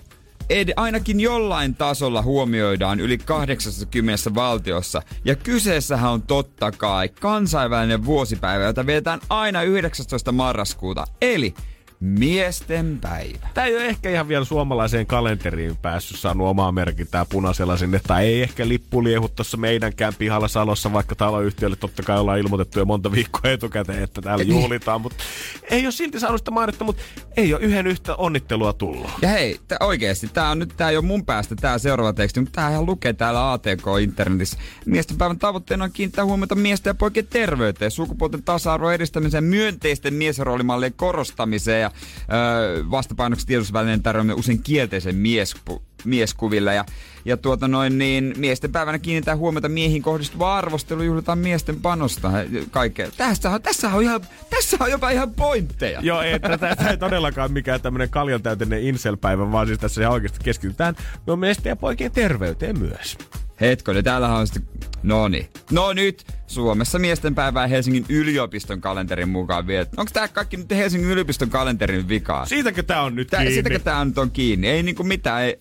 Speaker 2: ed, ainakin jollain tasolla huomioidaan yli 80 valtiossa. Ja kyseessähän on totta kai kansainvälinen vuosipäivä, jota vietetään aina 19. marraskuuta. Eli miesten päivä.
Speaker 3: Tämä ei ole ehkä ihan vielä suomalaiseen kalenteriin päässyt saanut omaa merkintää punaisella sinne. Tai ei ehkä lippu liehu tuossa meidänkään pihalla Salossa, vaikka taloyhtiölle totta kai ollaan ilmoitettu jo monta viikkoa etukäteen, että täällä
Speaker 2: Niin.
Speaker 3: juhlitaan. Mutta ei ole silti saanut sitä mainetta, mutta ei ole yhden yhtä onnittelua tullut.
Speaker 2: Ja hei, t- oikeesti, tää on nyt, tää ei ole mun päästä tää seuraava teksti, mutta täähän lukee täällä ATK-internetissä. Miesten päivän tavoitteena on kiinnittää huomiota miesten ja poikien terveyteen, sukupuolten tasa-arvon edistämiseen, myönteisten miesroolimallien korostamiseen ja öö, vastapainoksi tiedotusvälineen tarjoamme usein kielteisen miespu, mieskuville. Ja, ja tuota noin, niin miesten päivänä kiinnitetään huomiota miehiin kohdistuvaa arvostelu, juhlitaan miesten panosta kaikkea. Tässä on, tässä on, ihan, tässä on jopa ihan pointteja.
Speaker 3: Joo, ei, tätä, ei todellakaan mikään tämmöinen kaljantäyteinen inselpäivä, vaan siis tässä ihan oikeasti keskitytään no miesten ja poikien terveyteen myös.
Speaker 2: Hetkonen, täällähän on sitten... No niin. No nyt, Suomessa miesten päivää Helsingin yliopiston kalenterin mukaan viet. Onko tää kaikki nyt Helsingin yliopiston kalenterin vikaa?
Speaker 3: Siitäkö tää on nyt
Speaker 2: Tää,
Speaker 3: kiinni?
Speaker 2: siitäkö nyt on kiinni? Ei niinku mitään, ei...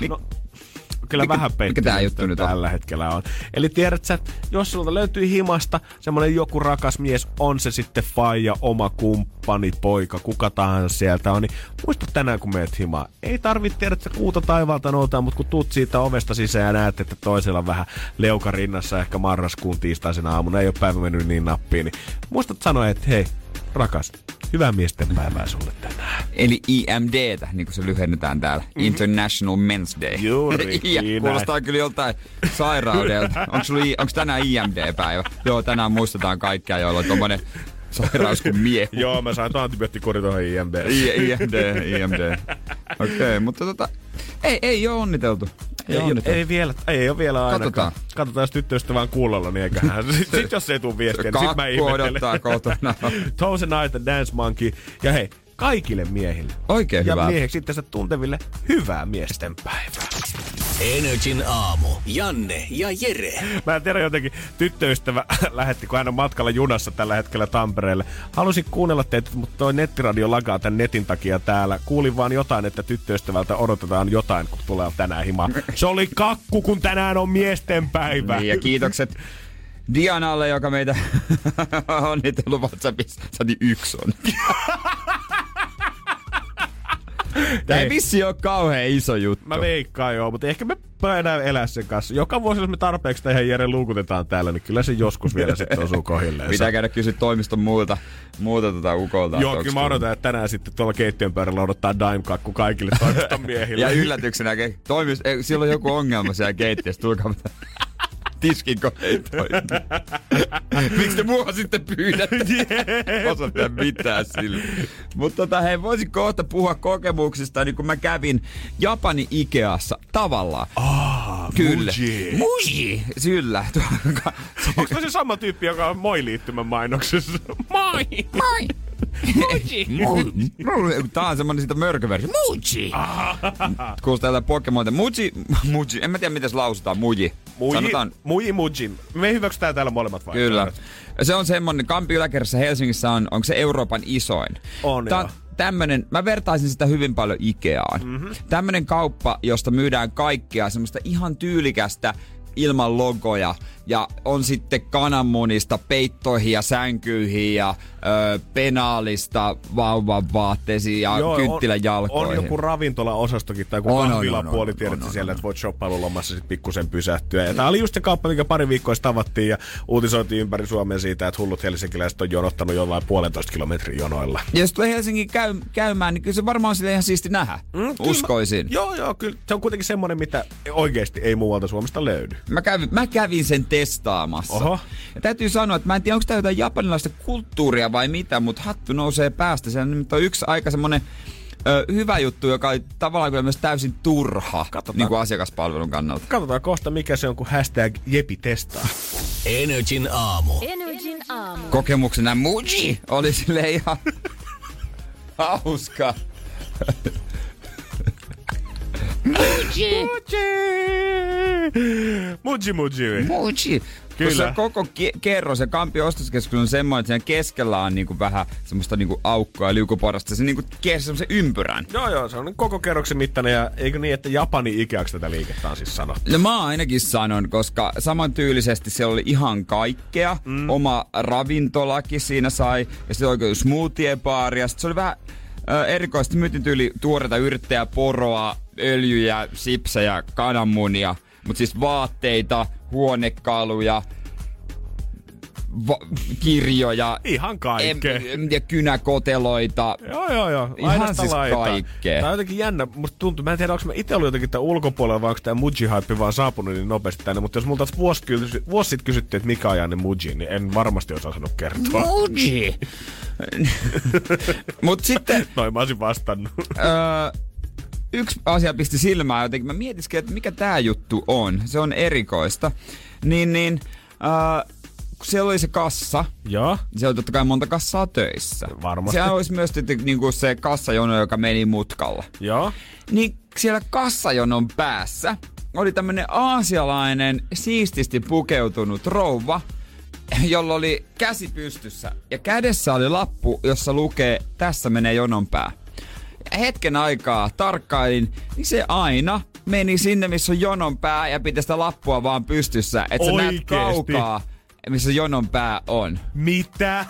Speaker 2: Mik...
Speaker 3: No, kyllä
Speaker 2: Mikä-
Speaker 3: vähän
Speaker 2: mikä juttu nyt on?
Speaker 3: tällä hetkellä on. Eli tiedät sä, että jos sulta löytyy himasta semmonen joku rakas mies, on se sitten faija, oma kumppani, poika, kuka tahansa sieltä on, niin muista tänään kun meet himaan. Ei tarvitse tiedä, että sä kuuta taivaalta noutaa, mutta kun tuut siitä ovesta sisään ja näet, että toisella on vähän leuka rinnassa ehkä marraskuun tiistaisena aamuna, ei ole päivä mennyt niin nappiin, niin muistat sanoa, että hei, rakas, hyvää miesten päivää sulle tänään.
Speaker 2: Eli IMDtä, niin kuin se lyhennetään täällä. Mm-hmm. International Men's Day.
Speaker 3: Näin.
Speaker 2: kuulostaa kyllä joltain sairaudelta. Onko, sulla, I- onko tänään IMD-päivä? Joo, tänään muistetaan kaikkia, joilla on tommonen sairaus kuin miehu.
Speaker 3: Joo, mä sain tuon antibioottikurin tuohon IMD.
Speaker 2: IMD, IMD. Okei, okay, mutta tota, ei, ei ole onniteltu. Ei,
Speaker 3: Ei, ei, vielä, ei ole vielä ainakaan.
Speaker 2: Katsotaan.
Speaker 3: Katsotaan, jos tyttöystävä on kuulolla, niin eiköhän. Sitten sit, jos ei tule viestiä, niin sit mä ihmettelen.
Speaker 2: odottaa kotona.
Speaker 3: Toes Night and Dance Monkey. Ja hei, kaikille miehille.
Speaker 2: Oikein
Speaker 3: ja
Speaker 2: hyvä.
Speaker 3: mieheksi itsensä tunteville hyvää miesten päivää.
Speaker 1: Energin aamu. Janne ja Jere.
Speaker 3: Mä en tiedä jotenkin, tyttöystävä lähetti, kun hän on matkalla junassa tällä hetkellä Tampereelle. Halusin kuunnella teitä, mutta toi nettiradio lakaa tämän netin takia täällä. Kuulin vaan jotain, että tyttöystävältä odotetaan jotain, kun tulee tänään himaan. Se oli kakku, kun tänään on miesten päivä.
Speaker 2: Niin, ja kiitokset Dianalle, joka meitä onnitellut WhatsAppissa. Saatiin yksi on. Tää ei vissi ole kauhean iso juttu.
Speaker 3: Mä veikkaan joo, mutta ehkä me voidaan elää sen kanssa. Joka vuosi, jos me tarpeeksi tähän Jere luukutetaan täällä, niin kyllä se joskus vielä sitten osuu kohilleen.
Speaker 2: Pitää käydä kysyä toimiston muulta, muuta tota ukolta.
Speaker 3: Joo, kyllä mä odotan, että tänään sitten tuolla keittiön pöydällä odottaa Dime-kakku kaikille toimiston miehille.
Speaker 2: Ja yllätyksenä, ke- toimis, ei, siellä on joku ongelma siellä keittiössä, tulkaa tiskinko ei toimi. Miksi te mua sitten pyydätte? Osa tehdä mitään sillä. Mutta tota, hei, voisin kohta puhua kokemuksista, niin kun mä kävin Japani Ikeassa tavallaan.
Speaker 3: Ah,
Speaker 2: Kyllä.
Speaker 3: Muji.
Speaker 2: Muji! Kyllä.
Speaker 3: Onko se sama tyyppi, joka on moi-liittymän mainoksessa? Moi!
Speaker 2: Moi! Muji! Tää on semmonen siitä mörköversio. Muji! Kuulostaa täältä Pokemonilta. Muji, Muji. En mä tiedä, miten se lausutaan. Muji.
Speaker 3: Muji,
Speaker 2: Sanotaan
Speaker 3: muji mujin. Me hyväksytään täällä molemmat vai?
Speaker 2: Kyllä. Se on semmonen, Kampi yläkerrassa Helsingissä on, onko se Euroopan isoin?
Speaker 3: On,
Speaker 2: Tää tämmönen, mä vertaisin sitä hyvin paljon Ikeaan. Mm-hmm. Tämmönen kauppa, josta myydään kaikkea semmoista ihan tyylikästä ilman logoja. Ja on sitten kananmunista peittoihin ja sänkyihin ja ö, penaalista vauvan vaatteisiin ja
Speaker 3: Joo,
Speaker 2: kynttilän
Speaker 3: on,
Speaker 2: jalkoihin.
Speaker 3: on joku ravintolaosastokin tai joku
Speaker 2: On, on,
Speaker 3: kahvilapuoli,
Speaker 2: on, on,
Speaker 3: tiedätkö
Speaker 2: on, on,
Speaker 3: siellä,
Speaker 2: on.
Speaker 3: että voit shoppailulomassa sitten pikkusen pysähtyä. Ja tää oli just se kauppa, mikä pari viikkoa sitten tavattiin ja uutisoitiin ympäri Suomea siitä, että hullut helsinkiläiset on jonottanut jollain puolentoista kilometrin jonoilla.
Speaker 2: Ja jos tulee Helsingin käy, käymään, niin kyllä se varmaan sille ihan siisti nähdä. Mm, Uskoisin.
Speaker 3: Mä, joo, joo, kyllä se on kuitenkin semmonen, mitä oikeasti ei muualta Suomesta löydy.
Speaker 2: Mä kävin, mä kävin sen testaamassa.
Speaker 3: Oho.
Speaker 2: Ja täytyy sanoa, että mä en tiedä, onko tämä jotain japanilaista kulttuuria vai mitä, mutta hattu nousee päästä. Se on nyt on yksi aika semmonen ö, hyvä juttu, joka oli tavallaan kyllä myös täysin turha
Speaker 3: Katsotaan.
Speaker 2: niin kuin asiakaspalvelun kannalta.
Speaker 3: Katsotaan kohta, mikä se on, kun hashtag Jepi testaa.
Speaker 1: Energin aamu.
Speaker 7: Energin aamu.
Speaker 2: Kokemuksena Muji oli sille ihan hauska.
Speaker 3: Muji muji.
Speaker 2: Muji.
Speaker 3: Kyllä.
Speaker 2: Koska koko ke- kerros ja Kampi ostoskeskus on semmoinen, että siinä keskellä on niinku vähän semmoista niinku aukkoa ja liukuporasta. Se niinku kiersi semmoisen ympyrän.
Speaker 3: Joo, joo, se on koko kerroksen mittainen ja eikö niin, että Japani Ikeaksi tätä liikettä on siis sanottu.
Speaker 2: No mä ainakin sanon, koska samantyyllisesti siellä oli ihan kaikkea. Mm. Oma ravintolakin siinä sai, ja sitten oikein smoothie-baari, ja sitten se oli vähän erikoisesti myytin tyyli tuoreita yrttejä, poroa, öljyjä, sipsejä, kananmunia, mutta siis vaatteita, huonekaluja, va- kirjoja,
Speaker 3: Ihan kaikkea.
Speaker 2: em- ja kynäkoteloita.
Speaker 3: Joo, joo, joo.
Speaker 2: Ihan siis
Speaker 3: laitaan.
Speaker 2: kaikkea.
Speaker 3: Tämä on jotenkin jännä. Musta tuntuu, mä en tiedä, onko mä itse ollut jotenkin tämän ulkopuolella vai onko tämä Muji-hype vaan saapunut niin nopeasti tänne. Mutta jos multa vuosi, kysy, vuosi sitten kysyttiin, että mikä on Janne Muji, niin en varmasti olisi osannut kertoa.
Speaker 2: Muji! Mut sitten
Speaker 3: Noin mä olisin vastannut.
Speaker 2: öö, yksi asia pisti silmään jotenkin. Mä mietiskin, että mikä tää juttu on. Se on erikoista. Niin, niin öö, kun siellä oli se kassa,
Speaker 3: Joo.
Speaker 2: siellä oli totta kai monta kassaa töissä.
Speaker 3: Varmasti.
Speaker 2: Siellä olisi myös tietysti niinku se kassajono, joka meni mutkalla.
Speaker 3: Joo.
Speaker 2: Niin siellä kassajonon päässä oli tämmönen aasialainen, siististi pukeutunut rouva, jolla oli käsi pystyssä. Ja kädessä oli lappu, jossa lukee, tässä menee jonon pää. Hetken aikaa tarkkailin, niin se aina meni sinne, missä on jonon pää ja piti sitä lappua vaan pystyssä, että sä näet kaukaa, missä jonon pää on.
Speaker 3: Mitä?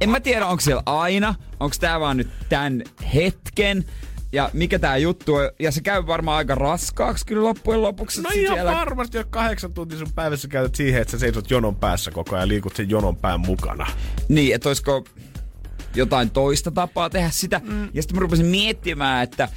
Speaker 2: En mä tiedä, onko siellä aina, onko tää vaan nyt tän hetken, ja mikä tää juttu on. Ja se käy varmaan aika raskaaksi kyllä loppujen lopuksi.
Speaker 3: No ihan
Speaker 2: siellä...
Speaker 3: varmasti, jos kahdeksan tuntia sun päivässä käytät siihen, että sä seisot jonon päässä koko ajan ja liikut sen jonon pään mukana.
Speaker 2: Niin, että olisiko jotain toista tapaa tehdä sitä. Mm. Ja sitten mä rupesin miettimään, että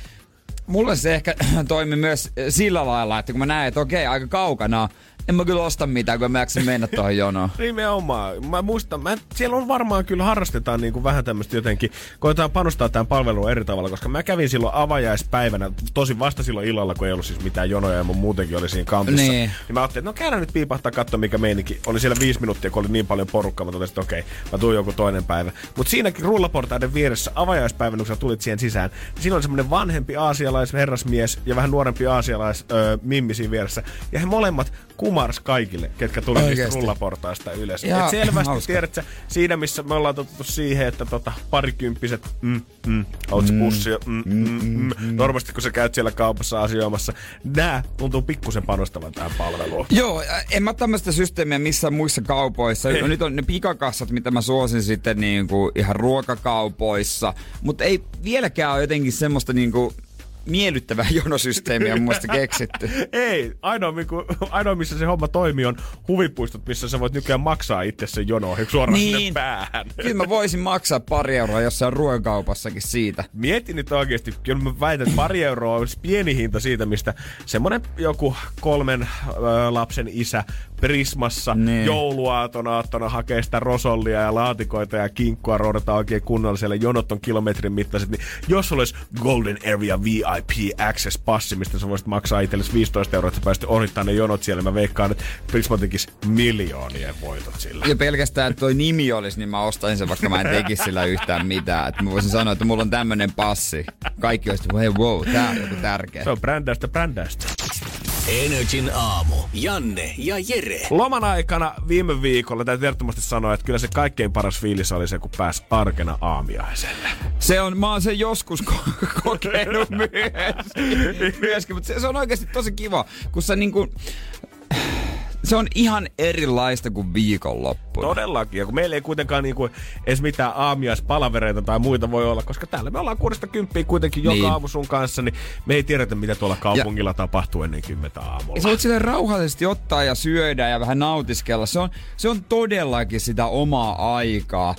Speaker 2: mulle se ehkä toimi myös sillä lailla, että kun mä näen, että okei, aika kaukana, en mä kyllä osta mitään, kun mä jaksa mennä tuohon jonoon.
Speaker 3: Nimenomaan. Mä muistan, mä, siellä on varmaan kyllä harrastetaan niin kuin vähän tämmöistä jotenkin, koetaan panostaa tähän palveluun eri tavalla, koska mä kävin silloin avajaispäivänä, tosi vasta silloin illalla, kun ei ollut siis mitään jonoja ja mun muutenkin oli siinä kampissa.
Speaker 2: Niin.
Speaker 3: Niin mä ajattelin, että no käydään nyt piipahtaa katsoa, mikä meininki. Oli siellä viisi minuuttia, kun oli niin paljon porukkaa, mä totesin, että okei, mä tuun joku toinen päivä. Mutta siinäkin rullaportaiden vieressä avajaispäivänä, kun sä tulit siihen sisään, niin siinä oli semmoinen vanhempi aasialais herrasmies ja vähän nuorempi aasialais öö, mimmi siinä vieressä. Ja he molemmat kumars kaikille, ketkä tuli niistä
Speaker 2: Oikeesti?
Speaker 3: rullaportaista ylös.
Speaker 2: Jaa,
Speaker 3: Et selvästi
Speaker 2: hauska.
Speaker 3: tiedät sä, siinä missä me ollaan totuttu siihen, että tota, parikymppiset, mm, mm, oot se pussi, mm, mm, mm, mm. Normaalisti kun sä käyt siellä kaupassa asioimassa, nää tuntuu pikkusen panostavan tähän palveluun.
Speaker 2: Joo, en mä tämmöistä systeemiä missään muissa kaupoissa.
Speaker 3: Ei.
Speaker 2: No, nyt on ne pikakassat, mitä mä suosin sitten niin kuin ihan ruokakaupoissa. Mutta ei vieläkään ole jotenkin semmoista niin kuin miellyttävää jonosysteemiä mun mielestä keksitty.
Speaker 3: Ei, ainoa, miku, ainoa missä se homma toimii on huvipuistot, missä sä voit nykyään maksaa itse sen jono suoraan niin. sinne päähän.
Speaker 2: Kyllä mä voisin maksaa pari euroa jossain ruokakaupassakin siitä.
Speaker 3: Mieti nyt oikeesti, kyllä mä väitän, että pari euroa olisi pieni hinta siitä, mistä semmonen joku kolmen ö, lapsen isä Prismassa
Speaker 2: Niin.
Speaker 3: jouluaatona aattona hakee sitä rosollia ja laatikoita ja kinkkua roudataan oikein kunnolliselle. Jonot on kilometrin mittaiset, niin jos olisi Golden Area VIP Access Passi, mistä sä voisit maksaa itsellesi 15 euroa, että sä pääsit ohittaa ne jonot siellä, mä veikkaan, että Prisma tekisi miljoonien voitot sillä.
Speaker 2: Ja pelkästään, että toi nimi olisi, niin mä ostaisin sen, vaikka mä en tekisi sillä yhtään mitään. Että mä voisin sanoa, että mulla on tämmönen passi. Kaikki olisi, hei wow, tää on joku tärkeä.
Speaker 3: Se on brändäystä brändäystä.
Speaker 1: Energin aamu. Janne ja Jere.
Speaker 3: Loman aikana viime viikolla täytyy ehdottomasti sanoa, että kyllä se kaikkein paras fiilis oli se, kun pääsi arkena aamiaiselle.
Speaker 2: Se on, mä oon sen joskus ko- kokenut myös, myöskin, mutta se, se, on oikeasti tosi kiva, kun sä niinku, se on ihan erilaista kuin viikonloppu.
Speaker 3: Todellakin, ja kun meillä ei kuitenkaan niinku edes mitään aamiaispalavereita tai muita voi olla, koska täällä me ollaan kuudesta kymppiä kuitenkin joka
Speaker 2: Niin.
Speaker 3: aamu sun kanssa, niin me ei tiedetä, mitä tuolla kaupungilla ja, tapahtuu ennen kymmentä aamulla.
Speaker 2: Ja sä voit silleen rauhallisesti ottaa ja syödä ja vähän nautiskella. Se on, se on todellakin sitä omaa aikaa.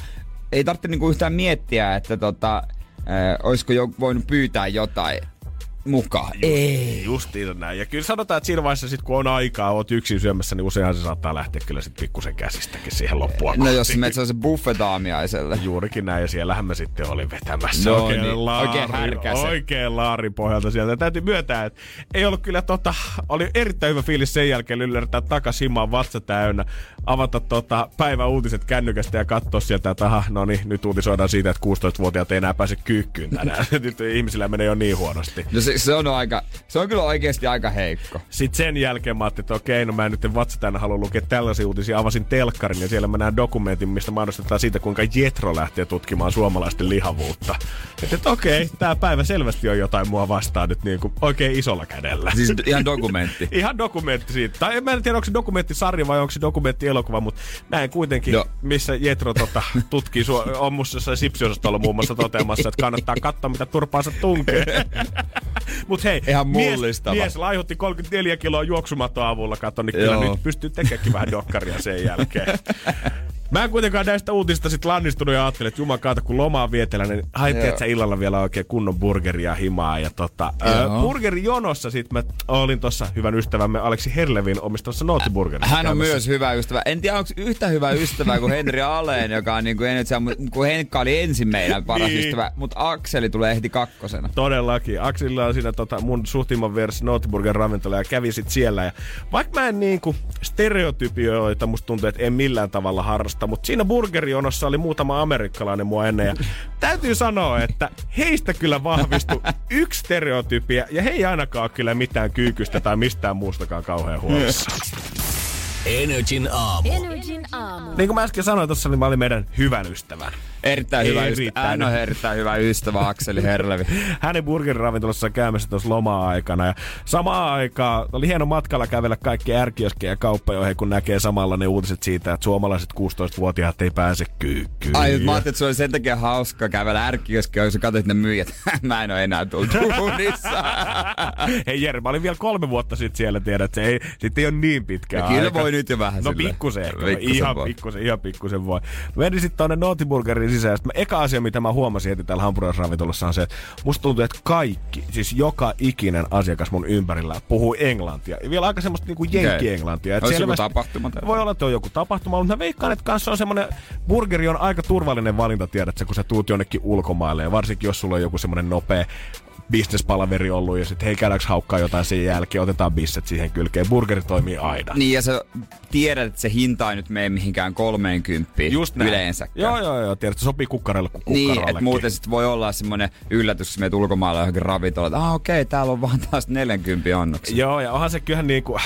Speaker 2: Ei tarvitse niinku yhtään miettiä, että tota, äh, olisiko jo voinut pyytää jotain mukaan. Ei.
Speaker 3: Justiinsa näin. Ja kyllä sanotaan, että siinä vaiheessa sit, kun on aikaa, oot yksin syömässä, niin useinhan se saattaa lähteä kyllä sit pikkusen käsistäkin siihen loppua
Speaker 2: No
Speaker 3: kohti.
Speaker 2: jos menet se buffet aamiaiselle.
Speaker 3: Juurikin näin, ja siellähän mä sitten olin vetämässä
Speaker 2: No
Speaker 3: oikein,
Speaker 2: niin,
Speaker 3: laari,
Speaker 2: oikein härkäsen.
Speaker 3: oikein laarin pohjalta sieltä. Ja täytyy myöntää, että ei ollut kyllä tota, oli erittäin hyvä fiilis sen jälkeen lyllertää takas himaan vatsa täynnä, avata tota päivän uutiset kännykästä ja katsoa sieltä, että aha, no niin, nyt uutisoidaan siitä, että 16-vuotiaat ei enää pääse kyykkyyn tänään. nyt ihmisillä menee jo niin huonosti.
Speaker 2: No se, se, on aika, se on kyllä oikeasti aika heikko.
Speaker 3: Sitten sen jälkeen mä ajattelin, että okei, no mä en nyt vatsa tänne halua lukea tällaisia uutisia. Avasin telkkarin ja siellä mä näen dokumentin, mistä mainostetaan siitä, kuinka Jetro lähtee tutkimaan suomalaisten lihavuutta. Että, että okei, tää päivä selvästi on jotain mua vastaan nyt niin kuin oikein isolla kädellä.
Speaker 2: Siis ihan dokumentti.
Speaker 3: Ihan dokumentti siitä. Tai en mä en tiedä, onko se dokumenttisarja vai onko se dokumenttielokuva, mutta näin kuitenkin,
Speaker 2: Joo.
Speaker 3: missä Jetro tota, tutkii, su- on musta jossain sipsiosastolla muun muassa toteamassa, että kannattaa katsoa, mitä turpaansa tunkee. Mut hei,
Speaker 2: Ihan
Speaker 3: mies,
Speaker 2: mullistava.
Speaker 3: mies laihutti 34 kiloa juoksumaton avulla, kato, niin kyllä
Speaker 2: Joo.
Speaker 3: nyt pystyy tekemäänkin vähän dokkaria sen jälkeen. Mä en kuitenkaan näistä uutisista sit lannistunut ja ajattelin, että jumakaata kun lomaa vietellä, niin että sä illalla vielä oikein kunnon burgeria himaa. Ja tota,
Speaker 2: Joo.
Speaker 3: burgerijonossa sit mä olin tuossa hyvän ystävämme Aleksi Herlevin omistamassa Noottiburgerissa.
Speaker 2: Hän on
Speaker 3: käymässä.
Speaker 2: myös hyvä ystävä. En tiedä, onko yhtä hyvä ystävä kuin Henri Aleen, joka on niin kuin, en, nyt saa- kun Henkka oli ensin meidän paras
Speaker 3: Niin.
Speaker 2: ystävä, mutta Akseli tulee ehti kakkosena.
Speaker 3: Todellakin. Akselilla on siinä tota, mun suhtimman vieressä Noottiburger ravintola ja kävi sit siellä. Ja vaikka mä en niinku stereotypioita musta tuntuu, että en millään tavalla harrasta, mutta siinä burgerionossa oli muutama amerikkalainen mua ennen. Ja täytyy sanoa, että heistä kyllä vahvistui yksi stereotypia ja he ei ainakaan ole kyllä mitään kyykystä tai mistään muustakaan kauhean huolissa.
Speaker 1: Energin aamu.
Speaker 7: Energin aamu.
Speaker 3: niin kuin mä äsken sanoin tuossa, niin mä olin meidän hyvän ystävän.
Speaker 2: Erittäin hyvä ystävä. Hän on erittäin hyvä ystävä Akseli Herlevi.
Speaker 3: hänen burgeriravintolassa käymässä tuossa loma-aikana. Ja samaan aikaan oli hieno matkalla kävellä kaikki ärkioskeen ja kauppajoihin, kun näkee samalla ne uutiset siitä, että suomalaiset 16-vuotiaat ei pääse kyykkyyn.
Speaker 2: Ai, mä ajattelin, että se oli sen takia hauska kävellä ärkkiöskeä, kun sä katsoit ne myyjät. mä en ole enää tullut duunissa.
Speaker 3: Hei Jere, mä olin vielä kolme vuotta sitten siellä, tiedät, että se ei, sit ei ole niin pitkä
Speaker 2: Ja kyllä voi nyt jo vähän
Speaker 3: No
Speaker 2: silleen.
Speaker 3: pikkusen.
Speaker 2: Pikkusen
Speaker 3: ihan pikkusen, ihan pikkusen voi. Menin sitten tonne Noottiburgerin sisään. Sitten mä, eka asia, mitä mä huomasin heti täällä hampurilaisravintolassa on se, että musta tuntuu, että kaikki, siis joka ikinen asiakas mun ympärillä puhuu englantia. Ja vielä aika semmoista niinku jenkki-englantia. Et
Speaker 2: Olisi joku tapahtuma tai-
Speaker 3: Voi olla, että on joku tapahtuma, mutta mä veikkaan, että kanssa on semmoinen, burgeri on aika turvallinen valinta, tiedät sä, kun sä tuut jonnekin ulkomaille. Ja varsinkin, jos sulla on joku semmoinen nopea bisnespalaveri ollut ja sitten hei käydäänkö haukkaa jotain sen jälkeen, otetaan bisset siihen kylkeen. Burgeri toimii aina.
Speaker 2: Niin ja sä tiedät, että se hinta ei nyt mene mihinkään 30
Speaker 3: Just näin.
Speaker 2: yleensä.
Speaker 3: Joo, joo, joo. Tiedät, se sopii kukkarelle kuin.
Speaker 2: Niin, että muuten sit voi olla semmoinen yllätys, kun menet ulkomailla johonkin ravintolaan, että ah, okei, täällä on vaan taas 40 onnoksi.
Speaker 3: Joo, ja onhan se kyllähän niin kuin,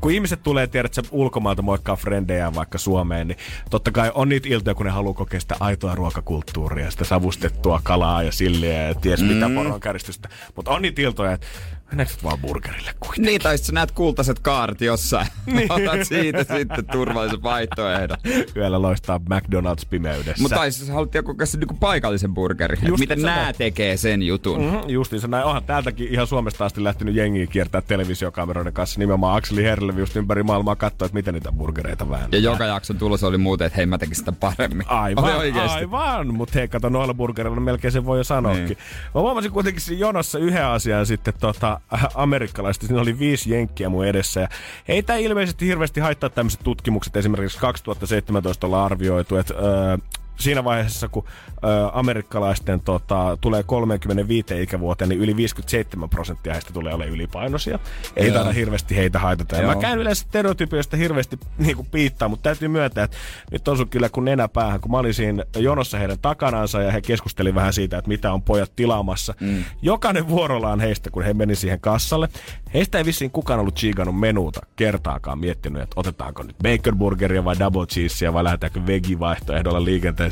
Speaker 3: kun ihmiset tulee, tiedät sä, ulkomailta moikkaa frendejä vaikka Suomeen, niin totta kai on niitä iltoja, kun ne haluaa kokea sitä aitoa ruokakulttuuria, sitä savustettua kalaa ja silliä ja ties mm. mitä poronkäristystä. Mutta on niitä iltoja, että nyt vaan burgerille kuitenkin?
Speaker 2: Niin, tai sä näet kultaiset kaarit jossain. Otat siitä sitten turvallisen vaihtoehdon.
Speaker 3: Yöllä loistaa McDonald's pimeydessä.
Speaker 2: Mutta tai siis haluttiin kokea se niinku paikallisen burgerin.
Speaker 3: Just
Speaker 2: Miten
Speaker 3: se
Speaker 2: nää
Speaker 3: näin.
Speaker 2: tekee sen jutun.
Speaker 3: Mm-hmm, justiinsa näin. Onhan täältäkin ihan Suomesta asti lähtenyt jengiä kiertää televisiokameroiden kanssa nimenomaan Akseli Herlevi just ympäri maailmaa katsoa, että miten niitä burgereita
Speaker 2: Ja
Speaker 3: väännetään.
Speaker 2: joka jakson tulos oli muuten, että hei mä tekisin sitä paremmin.
Speaker 3: Aivan, aivan. Mutta hei, kato, noilla burgereilla melkein sen voi jo sanoakin.
Speaker 2: Niin.
Speaker 3: Mä huomasin kuitenkin jonossa yhden asian sitten tota, äh, amerikkalaiset. Siinä oli viisi jenkkiä mun edessä. Ja ei ilmeisesti hirveästi haittaa tämmöiset tutkimukset. Esimerkiksi 2017 ollaan arvioitu, että öö, siinä vaiheessa, kun ö, amerikkalaisten tota, tulee 35 ikävuoteen, niin yli 57 prosenttia heistä tulee olemaan ylipainoisia. Ei
Speaker 2: Joo.
Speaker 3: taida hirveästi heitä haitata.
Speaker 2: Joo.
Speaker 3: mä käyn yleensä stereotypioista hirveästi niin kuin piittaa, mutta täytyy myöntää, että nyt on sun kyllä kuin nenä päähän, kun mä olin siinä jonossa heidän takanansa ja he keskusteli vähän siitä, että mitä on pojat tilaamassa. Mm. Jokainen vuorollaan heistä, kun he meni siihen kassalle. Heistä ei vissiin kukaan ollut chiikannut menuuta kertaakaan miettinyt, että otetaanko nyt bacon burgeria vai double cheesea vai lähdetäänkö vegi-vaihtoehdolla liikenteeseen.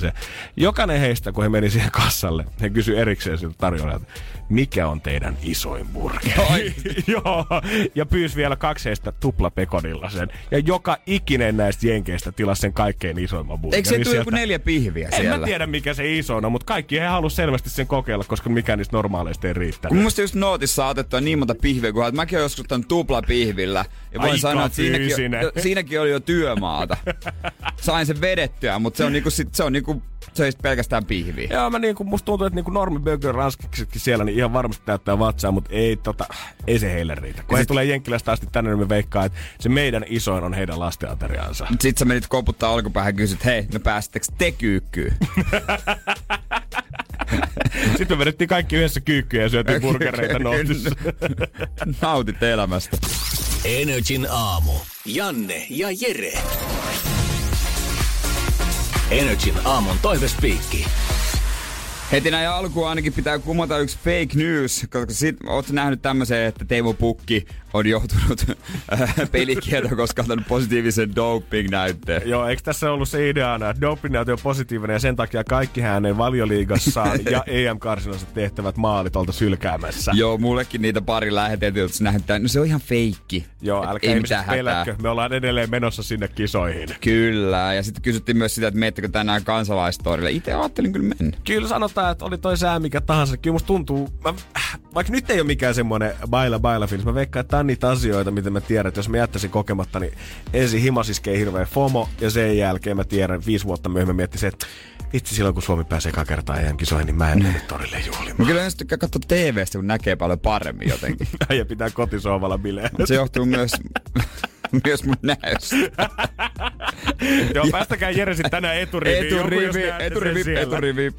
Speaker 3: Jokainen heistä, kun he meni siihen kassalle, he kysyi erikseen siltä tarjoajalta, mikä on teidän isoin burgeri? Joo, ja pyysi vielä kaksi heistä tuplapekonilla sen. Ja joka ikinen näistä jenkeistä tilasi sen kaikkein isoimman burgerin.
Speaker 2: Eikö se tule joku neljä pihviä
Speaker 3: En
Speaker 2: siellä?
Speaker 3: mä tiedä, mikä se iso on, mutta kaikki he halusi selvästi sen kokeilla, koska mikään niistä normaaleista ei
Speaker 2: Kun
Speaker 3: riittänyt.
Speaker 2: musta just nootissa otettua niin monta pihviä, kun mäkin olen joskus tämän tuplapihvillä. Ja voin
Speaker 3: Aika
Speaker 2: sanoa, että siinäkin, jo, siinäkin oli jo työmaata. Sain sen vedettyä, mutta se on niinku, sit, se on niinku, se ei sit pelkästään pihviä.
Speaker 3: Joo, mä niinku, musta tuntuu, että niinku normi burger ranskiksetkin siellä, niin ihan varmasti täyttää vatsaa, mutta ei, tota, ei se heille riitä. Kun he tulee Jenkkilästä asti tänne, niin me veikkaa, että se meidän isoin on heidän lastenateriansa.
Speaker 2: Mut sit sä menit koputtaa olkapäähän ja kysyt, hei, no pääsittekö te kyykkyyn?
Speaker 3: Sitten me vedettiin kaikki yhdessä kyykkyjä ja syötiin burgereita nootissa.
Speaker 2: Nautit elämästä.
Speaker 1: Energin aamu. Janne ja Jere. Energin aamun toivespiikki.
Speaker 2: Heti näin alkuun ainakin pitää kumota yksi fake news, koska sit oot nähnyt tämmöisen, että Teemu Pukki on joutunut äh, pelikieltoon, koska on positiivisen doping-näytteen.
Speaker 3: Joo, eikö tässä ollut se ideana, että dopingnäyte on positiivinen ja sen takia kaikki hänen valioliigassaan ja EM-karsinassa tehtävät maalit olta sylkäämässä.
Speaker 2: Joo, mullekin niitä pari läheteltiin, että se nähdään, no se on ihan feikki.
Speaker 3: Joo, älkää
Speaker 2: ei
Speaker 3: ihmiset
Speaker 2: mitään
Speaker 3: pelätkö. Me ollaan edelleen menossa sinne kisoihin.
Speaker 2: Kyllä, ja sitten kysyttiin myös sitä, että menettekö tänään kansalaistorille. Itse ajattelin kyllä mennä.
Speaker 3: Kyllä sanotaan, sanotaan, että oli toi sää mikä tahansa. Kyllä musta tuntuu, mä, vaikka nyt ei ole mikään semmoinen baila baila fiilis, mä veikkaan, että tää on niitä asioita, mitä mä tiedän, että jos mä jättäisin kokematta, niin ensin himas iskee hirveä FOMO, ja sen jälkeen mä tiedän, viisi vuotta myöhemmin miettisin, että vitsi silloin kun Suomi pääsee eka kertaa EM-kisoihin, niin mä en mene torille
Speaker 2: Mä
Speaker 3: juhlimaan.
Speaker 2: kyllä ensin tykkää katsoa TVstä, kun näkee paljon paremmin jotenkin.
Speaker 3: Ja pitää kotisohvalla bileä.
Speaker 2: Se johtuu myös, myös mun näöstä.
Speaker 3: Joo, päästäkää Jere sit tänään eturiviin. Joku,
Speaker 2: Eturivi,
Speaker 3: sen
Speaker 2: eturivi,
Speaker 3: siellä.
Speaker 2: eturivi.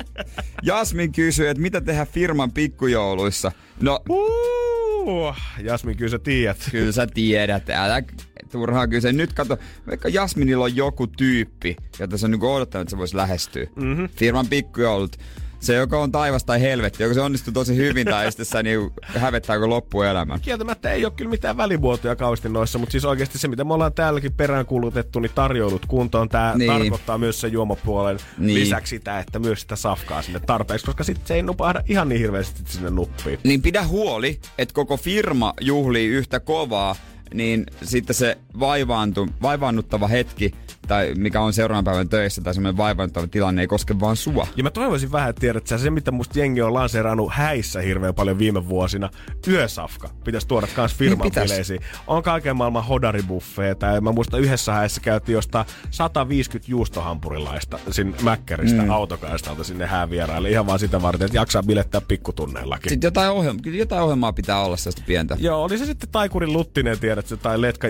Speaker 2: Jasmin kysyy, että mitä tehdä firman pikkujouluissa. No,
Speaker 3: Uh, Jasmin, kyllä sä tiedät.
Speaker 2: kyllä sä tiedät, älä turhaan kyse. Nyt kato, vaikka Jasminilla on joku tyyppi, jota se on niin odottanut, että se voisi lähestyä. Mm-hmm. Firman pikkujoulut. Se joko on taivas tai helvetti, joko se onnistuu tosi hyvin tai sitten se niin hävettääkö loppuelämän.
Speaker 3: Kieltämättä ei ole kyllä mitään välimuotoja kauheasti noissa, mutta siis oikeasti se, mitä me ollaan täälläkin peräänkuulutettu, niin tarjoulut kuntoon. Tämä
Speaker 2: Niin.
Speaker 3: tarkoittaa myös sen juomapuolen
Speaker 2: niin.
Speaker 3: lisäksi sitä, että myös sitä safkaa sinne tarpeeksi, koska sitten se ei nupahda ihan niin hirveästi sinne nuppiin.
Speaker 2: Niin pidä huoli, että koko firma juhlii yhtä kovaa, niin sitten se vaivaantu, vaivaannuttava hetki, tai mikä on seuraavan päivän töissä, tai semmoinen vaivaannuttava tilanne, ei koske vaan sua.
Speaker 3: Ja mä toivoisin vähän, että tiedät sä, se mitä musta jengi on lanseerannut häissä hirveän paljon viime vuosina, yösafka pitäisi tuoda kans firman
Speaker 2: Niin
Speaker 3: bileisiin. On kaiken maailman hodaribuffeita ja mä muistan yhdessä häissä käytiin jostain 150 juustohampurilaista sinne Mäkkäristä mm. autokaistalta sinne häävieraille ihan vaan sitä varten, että jaksaa bilettää pikkutunneillakin.
Speaker 2: Sitten jotain, ohjelma, jotain ohjelmaa pitää olla sellaista pientä.
Speaker 3: Joo, oli se sitten Taikurin Luttinen, tiedätkö, tai Letka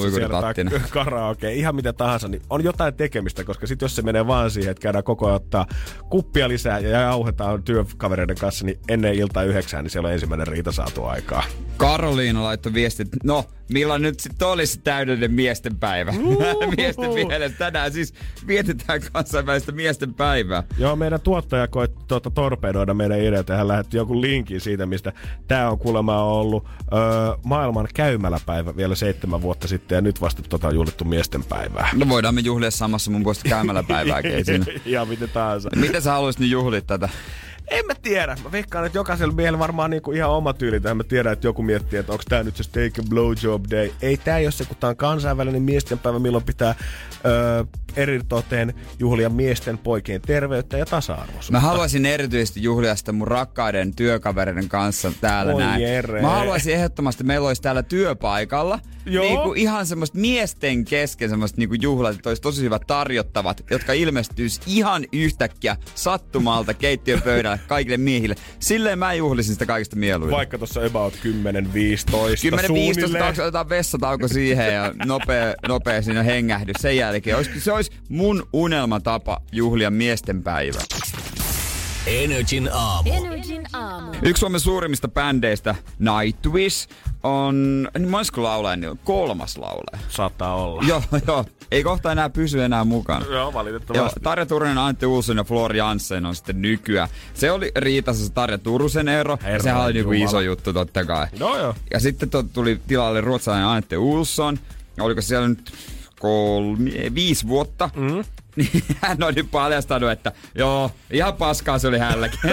Speaker 2: kyllä
Speaker 3: Jekka
Speaker 2: kova
Speaker 3: yhdessä
Speaker 2: Luikuri
Speaker 3: siellä, tai
Speaker 2: Tattinen.
Speaker 3: karaoke, ihan mitä tahansa, niin on jotain tekemistä, koska sitten jos se menee vaan siihen, että käydään koko ajan ottaa kuppia lisää ja jauhetaan työkavereiden kanssa, niin ennen iltaa yhdeksään, niin siellä on ensimmäinen riita saatu aikaa.
Speaker 2: Karoliina laittoi viestit, no milloin nyt sitten olisi täydellinen miesten päivä? miesten mielessä tänään siis vietetään kansainvälistä miesten päivää.
Speaker 3: Joo, meidän tuottaja koitti tuota, torpedoida meidän ideat ja hän lähetti jonkun linkin siitä, mistä tämä on kuulemma ollut öö, maailman käymäläpäivä vielä seitsemän vuotta sitten ja nyt vasta tota on juhlittu miesten päivää.
Speaker 2: No voidaan me juhlia samassa mun puolesta käymällä päivääkin.
Speaker 3: ja miten tahansa.
Speaker 2: Miten sä haluaisit nyt juhlia tätä?
Speaker 3: En mä tiedä. Mä veikkaan, että jokaisella miehellä varmaan niinku ihan oma tyyli. Tai mä tiedän, että joku miettii, että onko tää nyt se steak and blowjob day. Ei tää ole se, kun tää on kansainvälinen miesten päivä, milloin pitää öö, eri toteen juhlia miesten poikien terveyttä ja tasa-arvoisuutta.
Speaker 2: Mä haluaisin erityisesti juhlia sitä mun rakkaiden työkavereiden kanssa täällä
Speaker 3: Oi
Speaker 2: näin.
Speaker 3: Jere.
Speaker 2: Mä haluaisin ehdottomasti, meillä olisi täällä työpaikalla
Speaker 3: Joo.
Speaker 2: Niinku ihan semmoista miesten kesken semmoista niinku juhlat, että olisi tosi hyvät tarjottavat, jotka ilmestyisi ihan yhtäkkiä sattumalta keittiön pöydälle kaikille miehille. Silleen mä juhlisin sitä kaikista mieluiten.
Speaker 3: Vaikka tuossa about 10-15
Speaker 2: 10-15
Speaker 3: suunnilleen.
Speaker 2: tauko, otetaan vessatauko siihen ja nopea, nopea siinä hengähdys. Sen jälkeen olisi, se olisi mun unelmatapa juhlia miesten päivä.
Speaker 1: Energin aamu.
Speaker 7: Energin aamu.
Speaker 2: Yksi Suomen suurimmista bändeistä, Nightwish, on, niin monesko laulaja, niin kolmas laulaja.
Speaker 3: Saattaa olla.
Speaker 2: joo, joo. Ei kohta enää pysy enää mukana.
Speaker 3: Joo,
Speaker 2: Joo,
Speaker 3: valitettavasti.
Speaker 2: Tarja Turunen, Antti Uusson ja Flor Janssen on sitten nykyään. Se oli riitassa se Tarja Turusen ero. ja
Speaker 3: Herra
Speaker 2: sehän oli niinku iso juttu totta kai.
Speaker 3: Joo, joo.
Speaker 2: Ja sitten to, tuli tilalle ruotsalainen Antti Uusson. Ja oliko siellä nyt kolmi, viisi vuotta. Mm. Niin hän on nyt paljastanut, että joo, ihan paskaa se oli hänelläkin.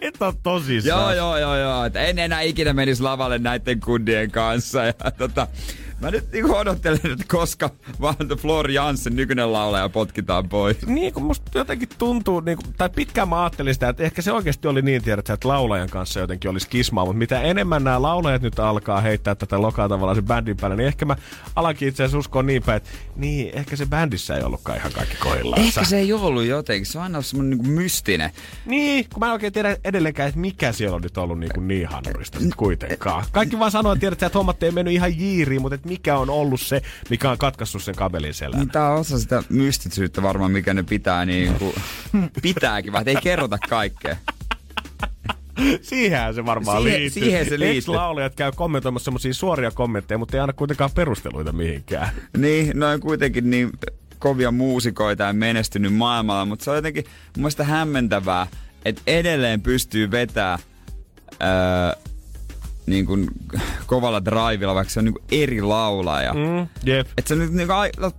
Speaker 3: Et on tosissaan.
Speaker 2: joo, joo, joo, joo. Että en enää ikinä menisi lavalle näiden kundien kanssa. Ja tota, mä nyt niinku odottelen, että koska vaan Flor Janssen, nykyinen laulaja, potkitaan pois.
Speaker 3: Niin kuin musta jotenkin tuntuu, niin kuin, tai pitkään mä ajattelin sitä, että ehkä se oikeasti oli niin, tiedät, että laulajan kanssa jotenkin olisi kismaa, mutta mitä enemmän nämä laulajat nyt alkaa heittää tätä lokaa tavallaan se bändin päälle, niin ehkä mä alankin itse asiassa uskoa niin päin, että niin, ehkä se bändissä ei ollutkaan ihan kaikki kohdillaan.
Speaker 2: Ehkä se ei ollut jotenkin, se on aina ollut semmonen niinku mystinen.
Speaker 3: Niin, kun mä en oikein tiedä edelleenkään, että mikä siellä on nyt ollut niin, kuin niin hanurista kuitenkaan. Kaikki vaan sanoo, että tiedät, että hommat ei mennyt ihan jiiriin, mutta että mikä on ollut se, mikä on katkaissut sen kabelin selän.
Speaker 2: Niin tää on osa sitä mystisyyttä varmaan, mikä ne pitää niinku, pitääkin, vaan ei kerrota kaikkea.
Speaker 3: Siihenhän se varmaan
Speaker 2: Siihen-
Speaker 3: liittyy.
Speaker 2: siihen se liittyy.
Speaker 3: Ex-laulajat käy kommentoimassa semmoisia suoria kommentteja, mutta ei aina kuitenkaan perusteluita mihinkään.
Speaker 2: Niin, ne on kuitenkin niin kovia muusikoita ja menestynyt maailmalla, mutta se on jotenkin mun mielestä hämmentävää, että edelleen pystyy vetää öö, niin kuin kovalla drivilla, vaikka se on niin kuin eri laulaja. Mm.
Speaker 3: Jep.
Speaker 2: Että se, nyt niin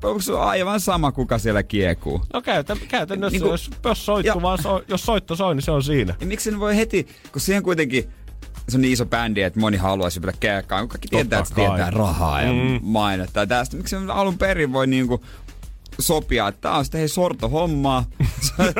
Speaker 2: kuin, se on aivan sama, kuka siellä kiekuu.
Speaker 3: No käytä, käytännössä, niin jos, jos, soittu
Speaker 2: Ja-
Speaker 3: vaan so, jos soitto soi, niin se on siinä.
Speaker 2: Ja miksi ne voi heti, kun siihen kuitenkin se on niin iso bändi, että moni haluaisi vielä keikkaan. Kaikki tietää, että se tietää rahaa ja
Speaker 3: Mm.
Speaker 2: mainetta ja tästä. Miksi alun perin voi niinku sopia, että tää on sitten hei sorto hommaa.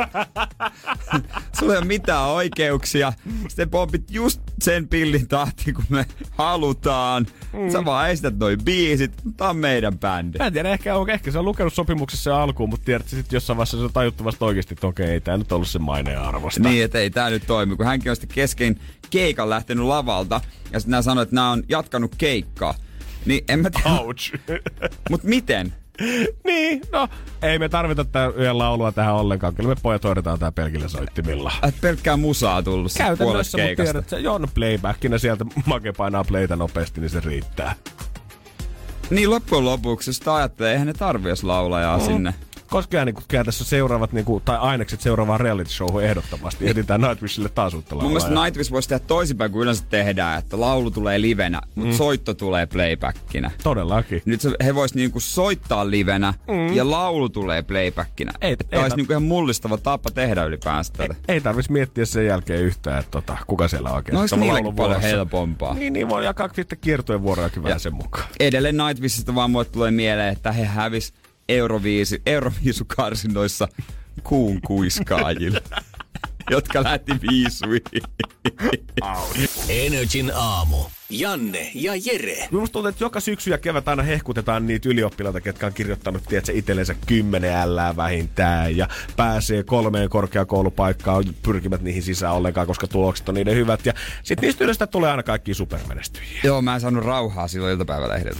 Speaker 2: Sulla ei ole mitään oikeuksia. Sitten pompit just sen pillin tahti, kun me halutaan. Mm. Sä vaan esität noin biisit. Tää on meidän bändi.
Speaker 3: Mä en tiedä, ehkä, on, ehkä se on lukenut sopimuksessa alkuun, mutta tiedät, sitten jossain vaiheessa se on tajuttu vasta oikeasti, että okei, ei tää nyt ollut se maineen arvosta.
Speaker 2: Niin, että ei tää nyt toimi, kun hänkin on sitten kesken keikan lähtenyt lavalta. Ja sitten nämä sanoivat, että nämä on jatkanut keikkaa. Niin en mä tiedä.
Speaker 3: Ouch.
Speaker 2: Mut miten?
Speaker 3: niin, no, ei me tarvita tää yhden laulua tähän ollenkaan. Kyllä me pojat hoidetaan tää pelkillä soittimilla.
Speaker 2: Et pelkkää musaa tullut
Speaker 3: Käytännössä, mutta tiedät, että joo, no playbackina sieltä make painaa playtä nopeasti, niin se riittää.
Speaker 2: Niin loppujen lopuksi, jos sitä ajattelee, eihän ne tarvi edes laulajaa
Speaker 3: Mm.
Speaker 2: sinne.
Speaker 3: Koska niin kuin, tässä seuraavat, niin kuin, tai ainekset seuraavaan reality showhun ehdottomasti. Etsitään Nightwishille taas uutta
Speaker 2: Mun mielestä. Nightwish voisi tehdä toisinpäin kuin yleensä tehdään, että laulu tulee livenä, mutta mm. soitto tulee playbackina.
Speaker 3: Todellakin.
Speaker 2: Nyt se, he vois niinku soittaa livenä mm. ja laulu tulee playbackina.
Speaker 3: Ei- ei
Speaker 2: olisi
Speaker 3: tar-
Speaker 2: niinku ihan mullistava tapa tehdä ylipäänsä tätä.
Speaker 3: Ei tarvitsisi miettiä sen jälkeen yhtään, että tota, kuka siellä oikein
Speaker 2: No olisi niillekin paljon helpompaa.
Speaker 3: Niin, niin voi jakaa sitten kiertojen vuorojakin vähän sen mukaan.
Speaker 2: Edelleen Nightwishista vaan mulle tulee mieleen, että he hävis Euroviisi, Euroviisukarsinnoissa kuun kuiskaajille, jotka lähti viisuihin.
Speaker 1: Energin aamu. Janne ja Jere.
Speaker 3: Minusta tuntuu, että joka syksy ja kevät aina hehkutetaan niitä ylioppilaita, ketkä on kirjoittanut tiedätkö, itsellensä kymmenen ällää vähintään ja pääsee kolmeen korkeakoulupaikkaan, pyrkivät niihin sisään ollenkaan, koska tulokset on niiden hyvät. Ja sitten niistä yleensä tulee aina kaikki supermenestyjiä.
Speaker 2: Joo, mä en saanut rauhaa silloin iltapäivälehdeltä.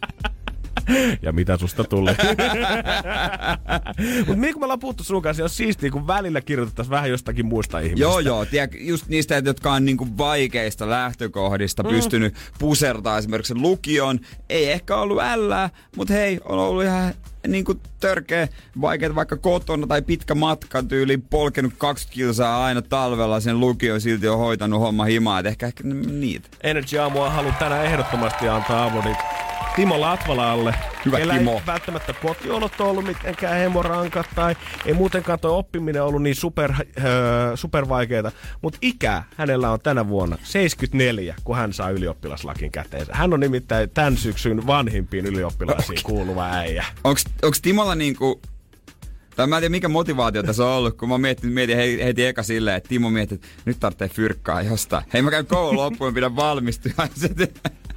Speaker 3: Ja mitä susta tulee? Mutta niin kuin me ollaan puhuttu sun kanssa, niin on siistiä, kun välillä kirjoitettaisiin vähän jostakin muista ihmisistä.
Speaker 2: Joo, joo. Tiedä, just niistä, jotka on niinku vaikeista lähtökohdista mm. pystynyt pusertaa esimerkiksi lukion. Ei ehkä ollut ällää, mutta hei, on ollut ihan niinku törkeä vaikeita vaikka kotona tai pitkä matka tyyli polkenut 20 kilsaa aina talvella sen lukion silti on hoitanut homma himaa. Et ehkä, ehkä niitä.
Speaker 3: Energy Aamua haluan tänään ehdottomasti antaa aplodit Timo Latvalalle.
Speaker 2: Hyvä
Speaker 3: Keillä
Speaker 2: Timo.
Speaker 3: ei välttämättä kotiolot ollut mitenkään hemorankat tai ei muutenkaan tuo oppiminen ollut niin super, öö, super vaikeeta. Mutta ikä hänellä on tänä vuonna 74, kun hän saa ylioppilaslakin käteensä. Hän on nimittäin tämän syksyn vanhimpiin ylioppilaisiin kuuluva äijä.
Speaker 2: Onks Timolla niinku... Tai mä en tiedä mikä motivaatio tässä on ollut, kun mä mietin, mietin hei- heti eka silleen, että Timo mietti, että nyt tarvitsee fyrkkaa jostain. Hei mä käyn koulun loppuun pidän valmistua.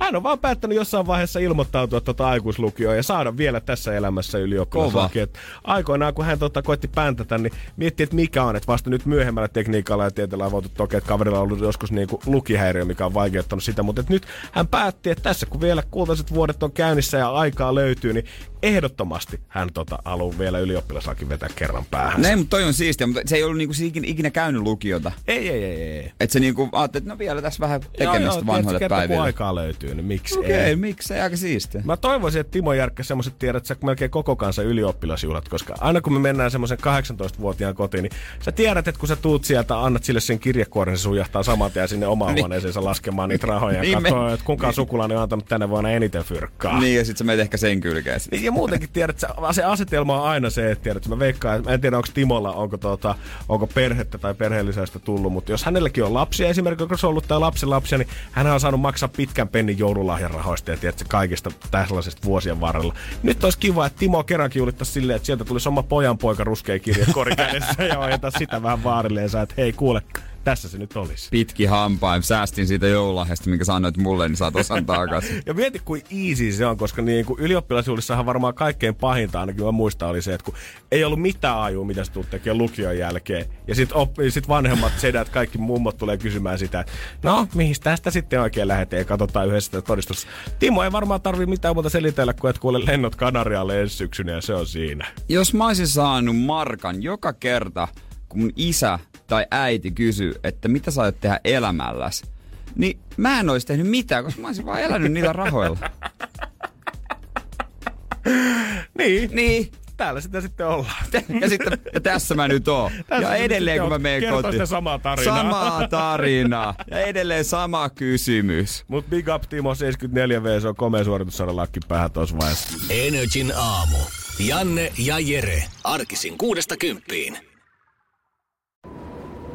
Speaker 3: Hän on vaan päättänyt jossain vaiheessa ilmoittautua tuota aikuislukioon ja saada vielä tässä elämässä ylioppilaslaki. Aikoinaan, kun hän tota, koitti päntätä, niin mietti, että mikä on. Että vasta nyt myöhemmällä tekniikalla ja tieteellä on voitu toki, että kaverilla on ollut joskus niin kuin lukihäiriö, mikä on vaikeuttanut sitä. Mutta nyt hän päätti, että tässä kun vielä kultaiset vuodet on käynnissä ja aikaa löytyy, niin ehdottomasti hän tota, haluaa vielä ylioppilaslaki vetää kerran päähän.
Speaker 2: Ei, mutta toi on siistiä, mutta se ei ollut niinku ikinä, ikinä käynyt lukiota.
Speaker 3: Ei, ei, ei, ei.
Speaker 2: Että se niinku ajatteli, että no vielä tässä vähän tekemistä
Speaker 3: Joo, joo, tiedätkö,
Speaker 2: vanhoille
Speaker 3: kun
Speaker 2: päiville.
Speaker 3: aikaa löytyy, niin miksi
Speaker 2: Okei,
Speaker 3: ei?
Speaker 2: okay, miksei, aika siistiä.
Speaker 3: Mä toivoisin, että Timo Järkkä semmoiset tiedät, että sä melkein koko kansa ylioppilasjuhlat, koska aina kun me mennään semmoisen 18-vuotiaan kotiin, niin sä tiedät, että kun sä tuut sieltä, annat sille sen kirjekuoren, se sujahtaa saman tien sinne omaan
Speaker 2: Niin.
Speaker 3: huoneeseensa laskemaan niitä rahoja ja
Speaker 2: Niin me-
Speaker 3: että kuinka sukulainen on antanut tänä vuonna eniten fyrkkaa.
Speaker 2: Niin, ja sit sä menet ehkä sen kylkeen.
Speaker 3: Niin, muutenkin tiedät, että se- se asetelma on aina se, että tiedät, että mä veikkaan, mä en tiedä onko Timolla, onko, tota, onko perhettä tai perheellisäistä tullut, mutta jos hänelläkin on lapsia, esimerkiksi onko se ollut tai lapsen lapsia, niin hän on saanut maksaa pitkän pennin joululahjarahoista ja tiedät, kaikista tällaisesta vuosien varrella. Nyt olisi kiva, että Timo kerrankin julittaisi silleen, että sieltä tulisi oma pojan poika ruskea kirja kädessä ja ohjata sitä vähän vaarilleen, että hei kuule, tässä se nyt olisi.
Speaker 2: Pitki hampain, säästin siitä joululahjasta, minkä sanoit mulle, niin saat osan takaisin.
Speaker 3: Ja mieti, kuin easy se on, koska niin kuin ylioppilaisuudessahan varmaan kaikkein pahinta, ainakin mä muistan, oli se, että kun ei ollut mitään ajua, mitä sä tulet tekemään lukion jälkeen. Ja sit, oppi, sit vanhemmat sedät, kaikki mummot tulee kysymään sitä, että no, mihin tästä sitten oikein lähdetään ja katsotaan yhdessä sitä todistusta. Timo ei varmaan tarvi mitään muuta selitellä kuin, että kuule lennot Kanarialle ensi syksynä ja se on siinä.
Speaker 2: Jos mä olisin saanut markan joka kerta, kun mun isä tai äiti kysyy, että mitä sä aiot tehdä elämälläs, niin mä en olisi tehnyt mitään, koska mä olisin vaan elänyt niillä rahoilla.
Speaker 3: Niin,
Speaker 2: Niin,
Speaker 3: täällä sitä sitten ollaan.
Speaker 2: ja sitten ja tässä mä nyt oon.
Speaker 3: Tässä
Speaker 2: ja edelleen kun mä menen kotiin.
Speaker 3: sitä samaa tarinaa.
Speaker 2: Samaa tarinaa. Ja edelleen sama kysymys.
Speaker 3: Mut Big Up Timo 74V, se on komea suoritus saada lakki päähän tuossa vaiheessa.
Speaker 1: Energin aamu. Janne ja Jere. Arkisin kuudesta kymppiin.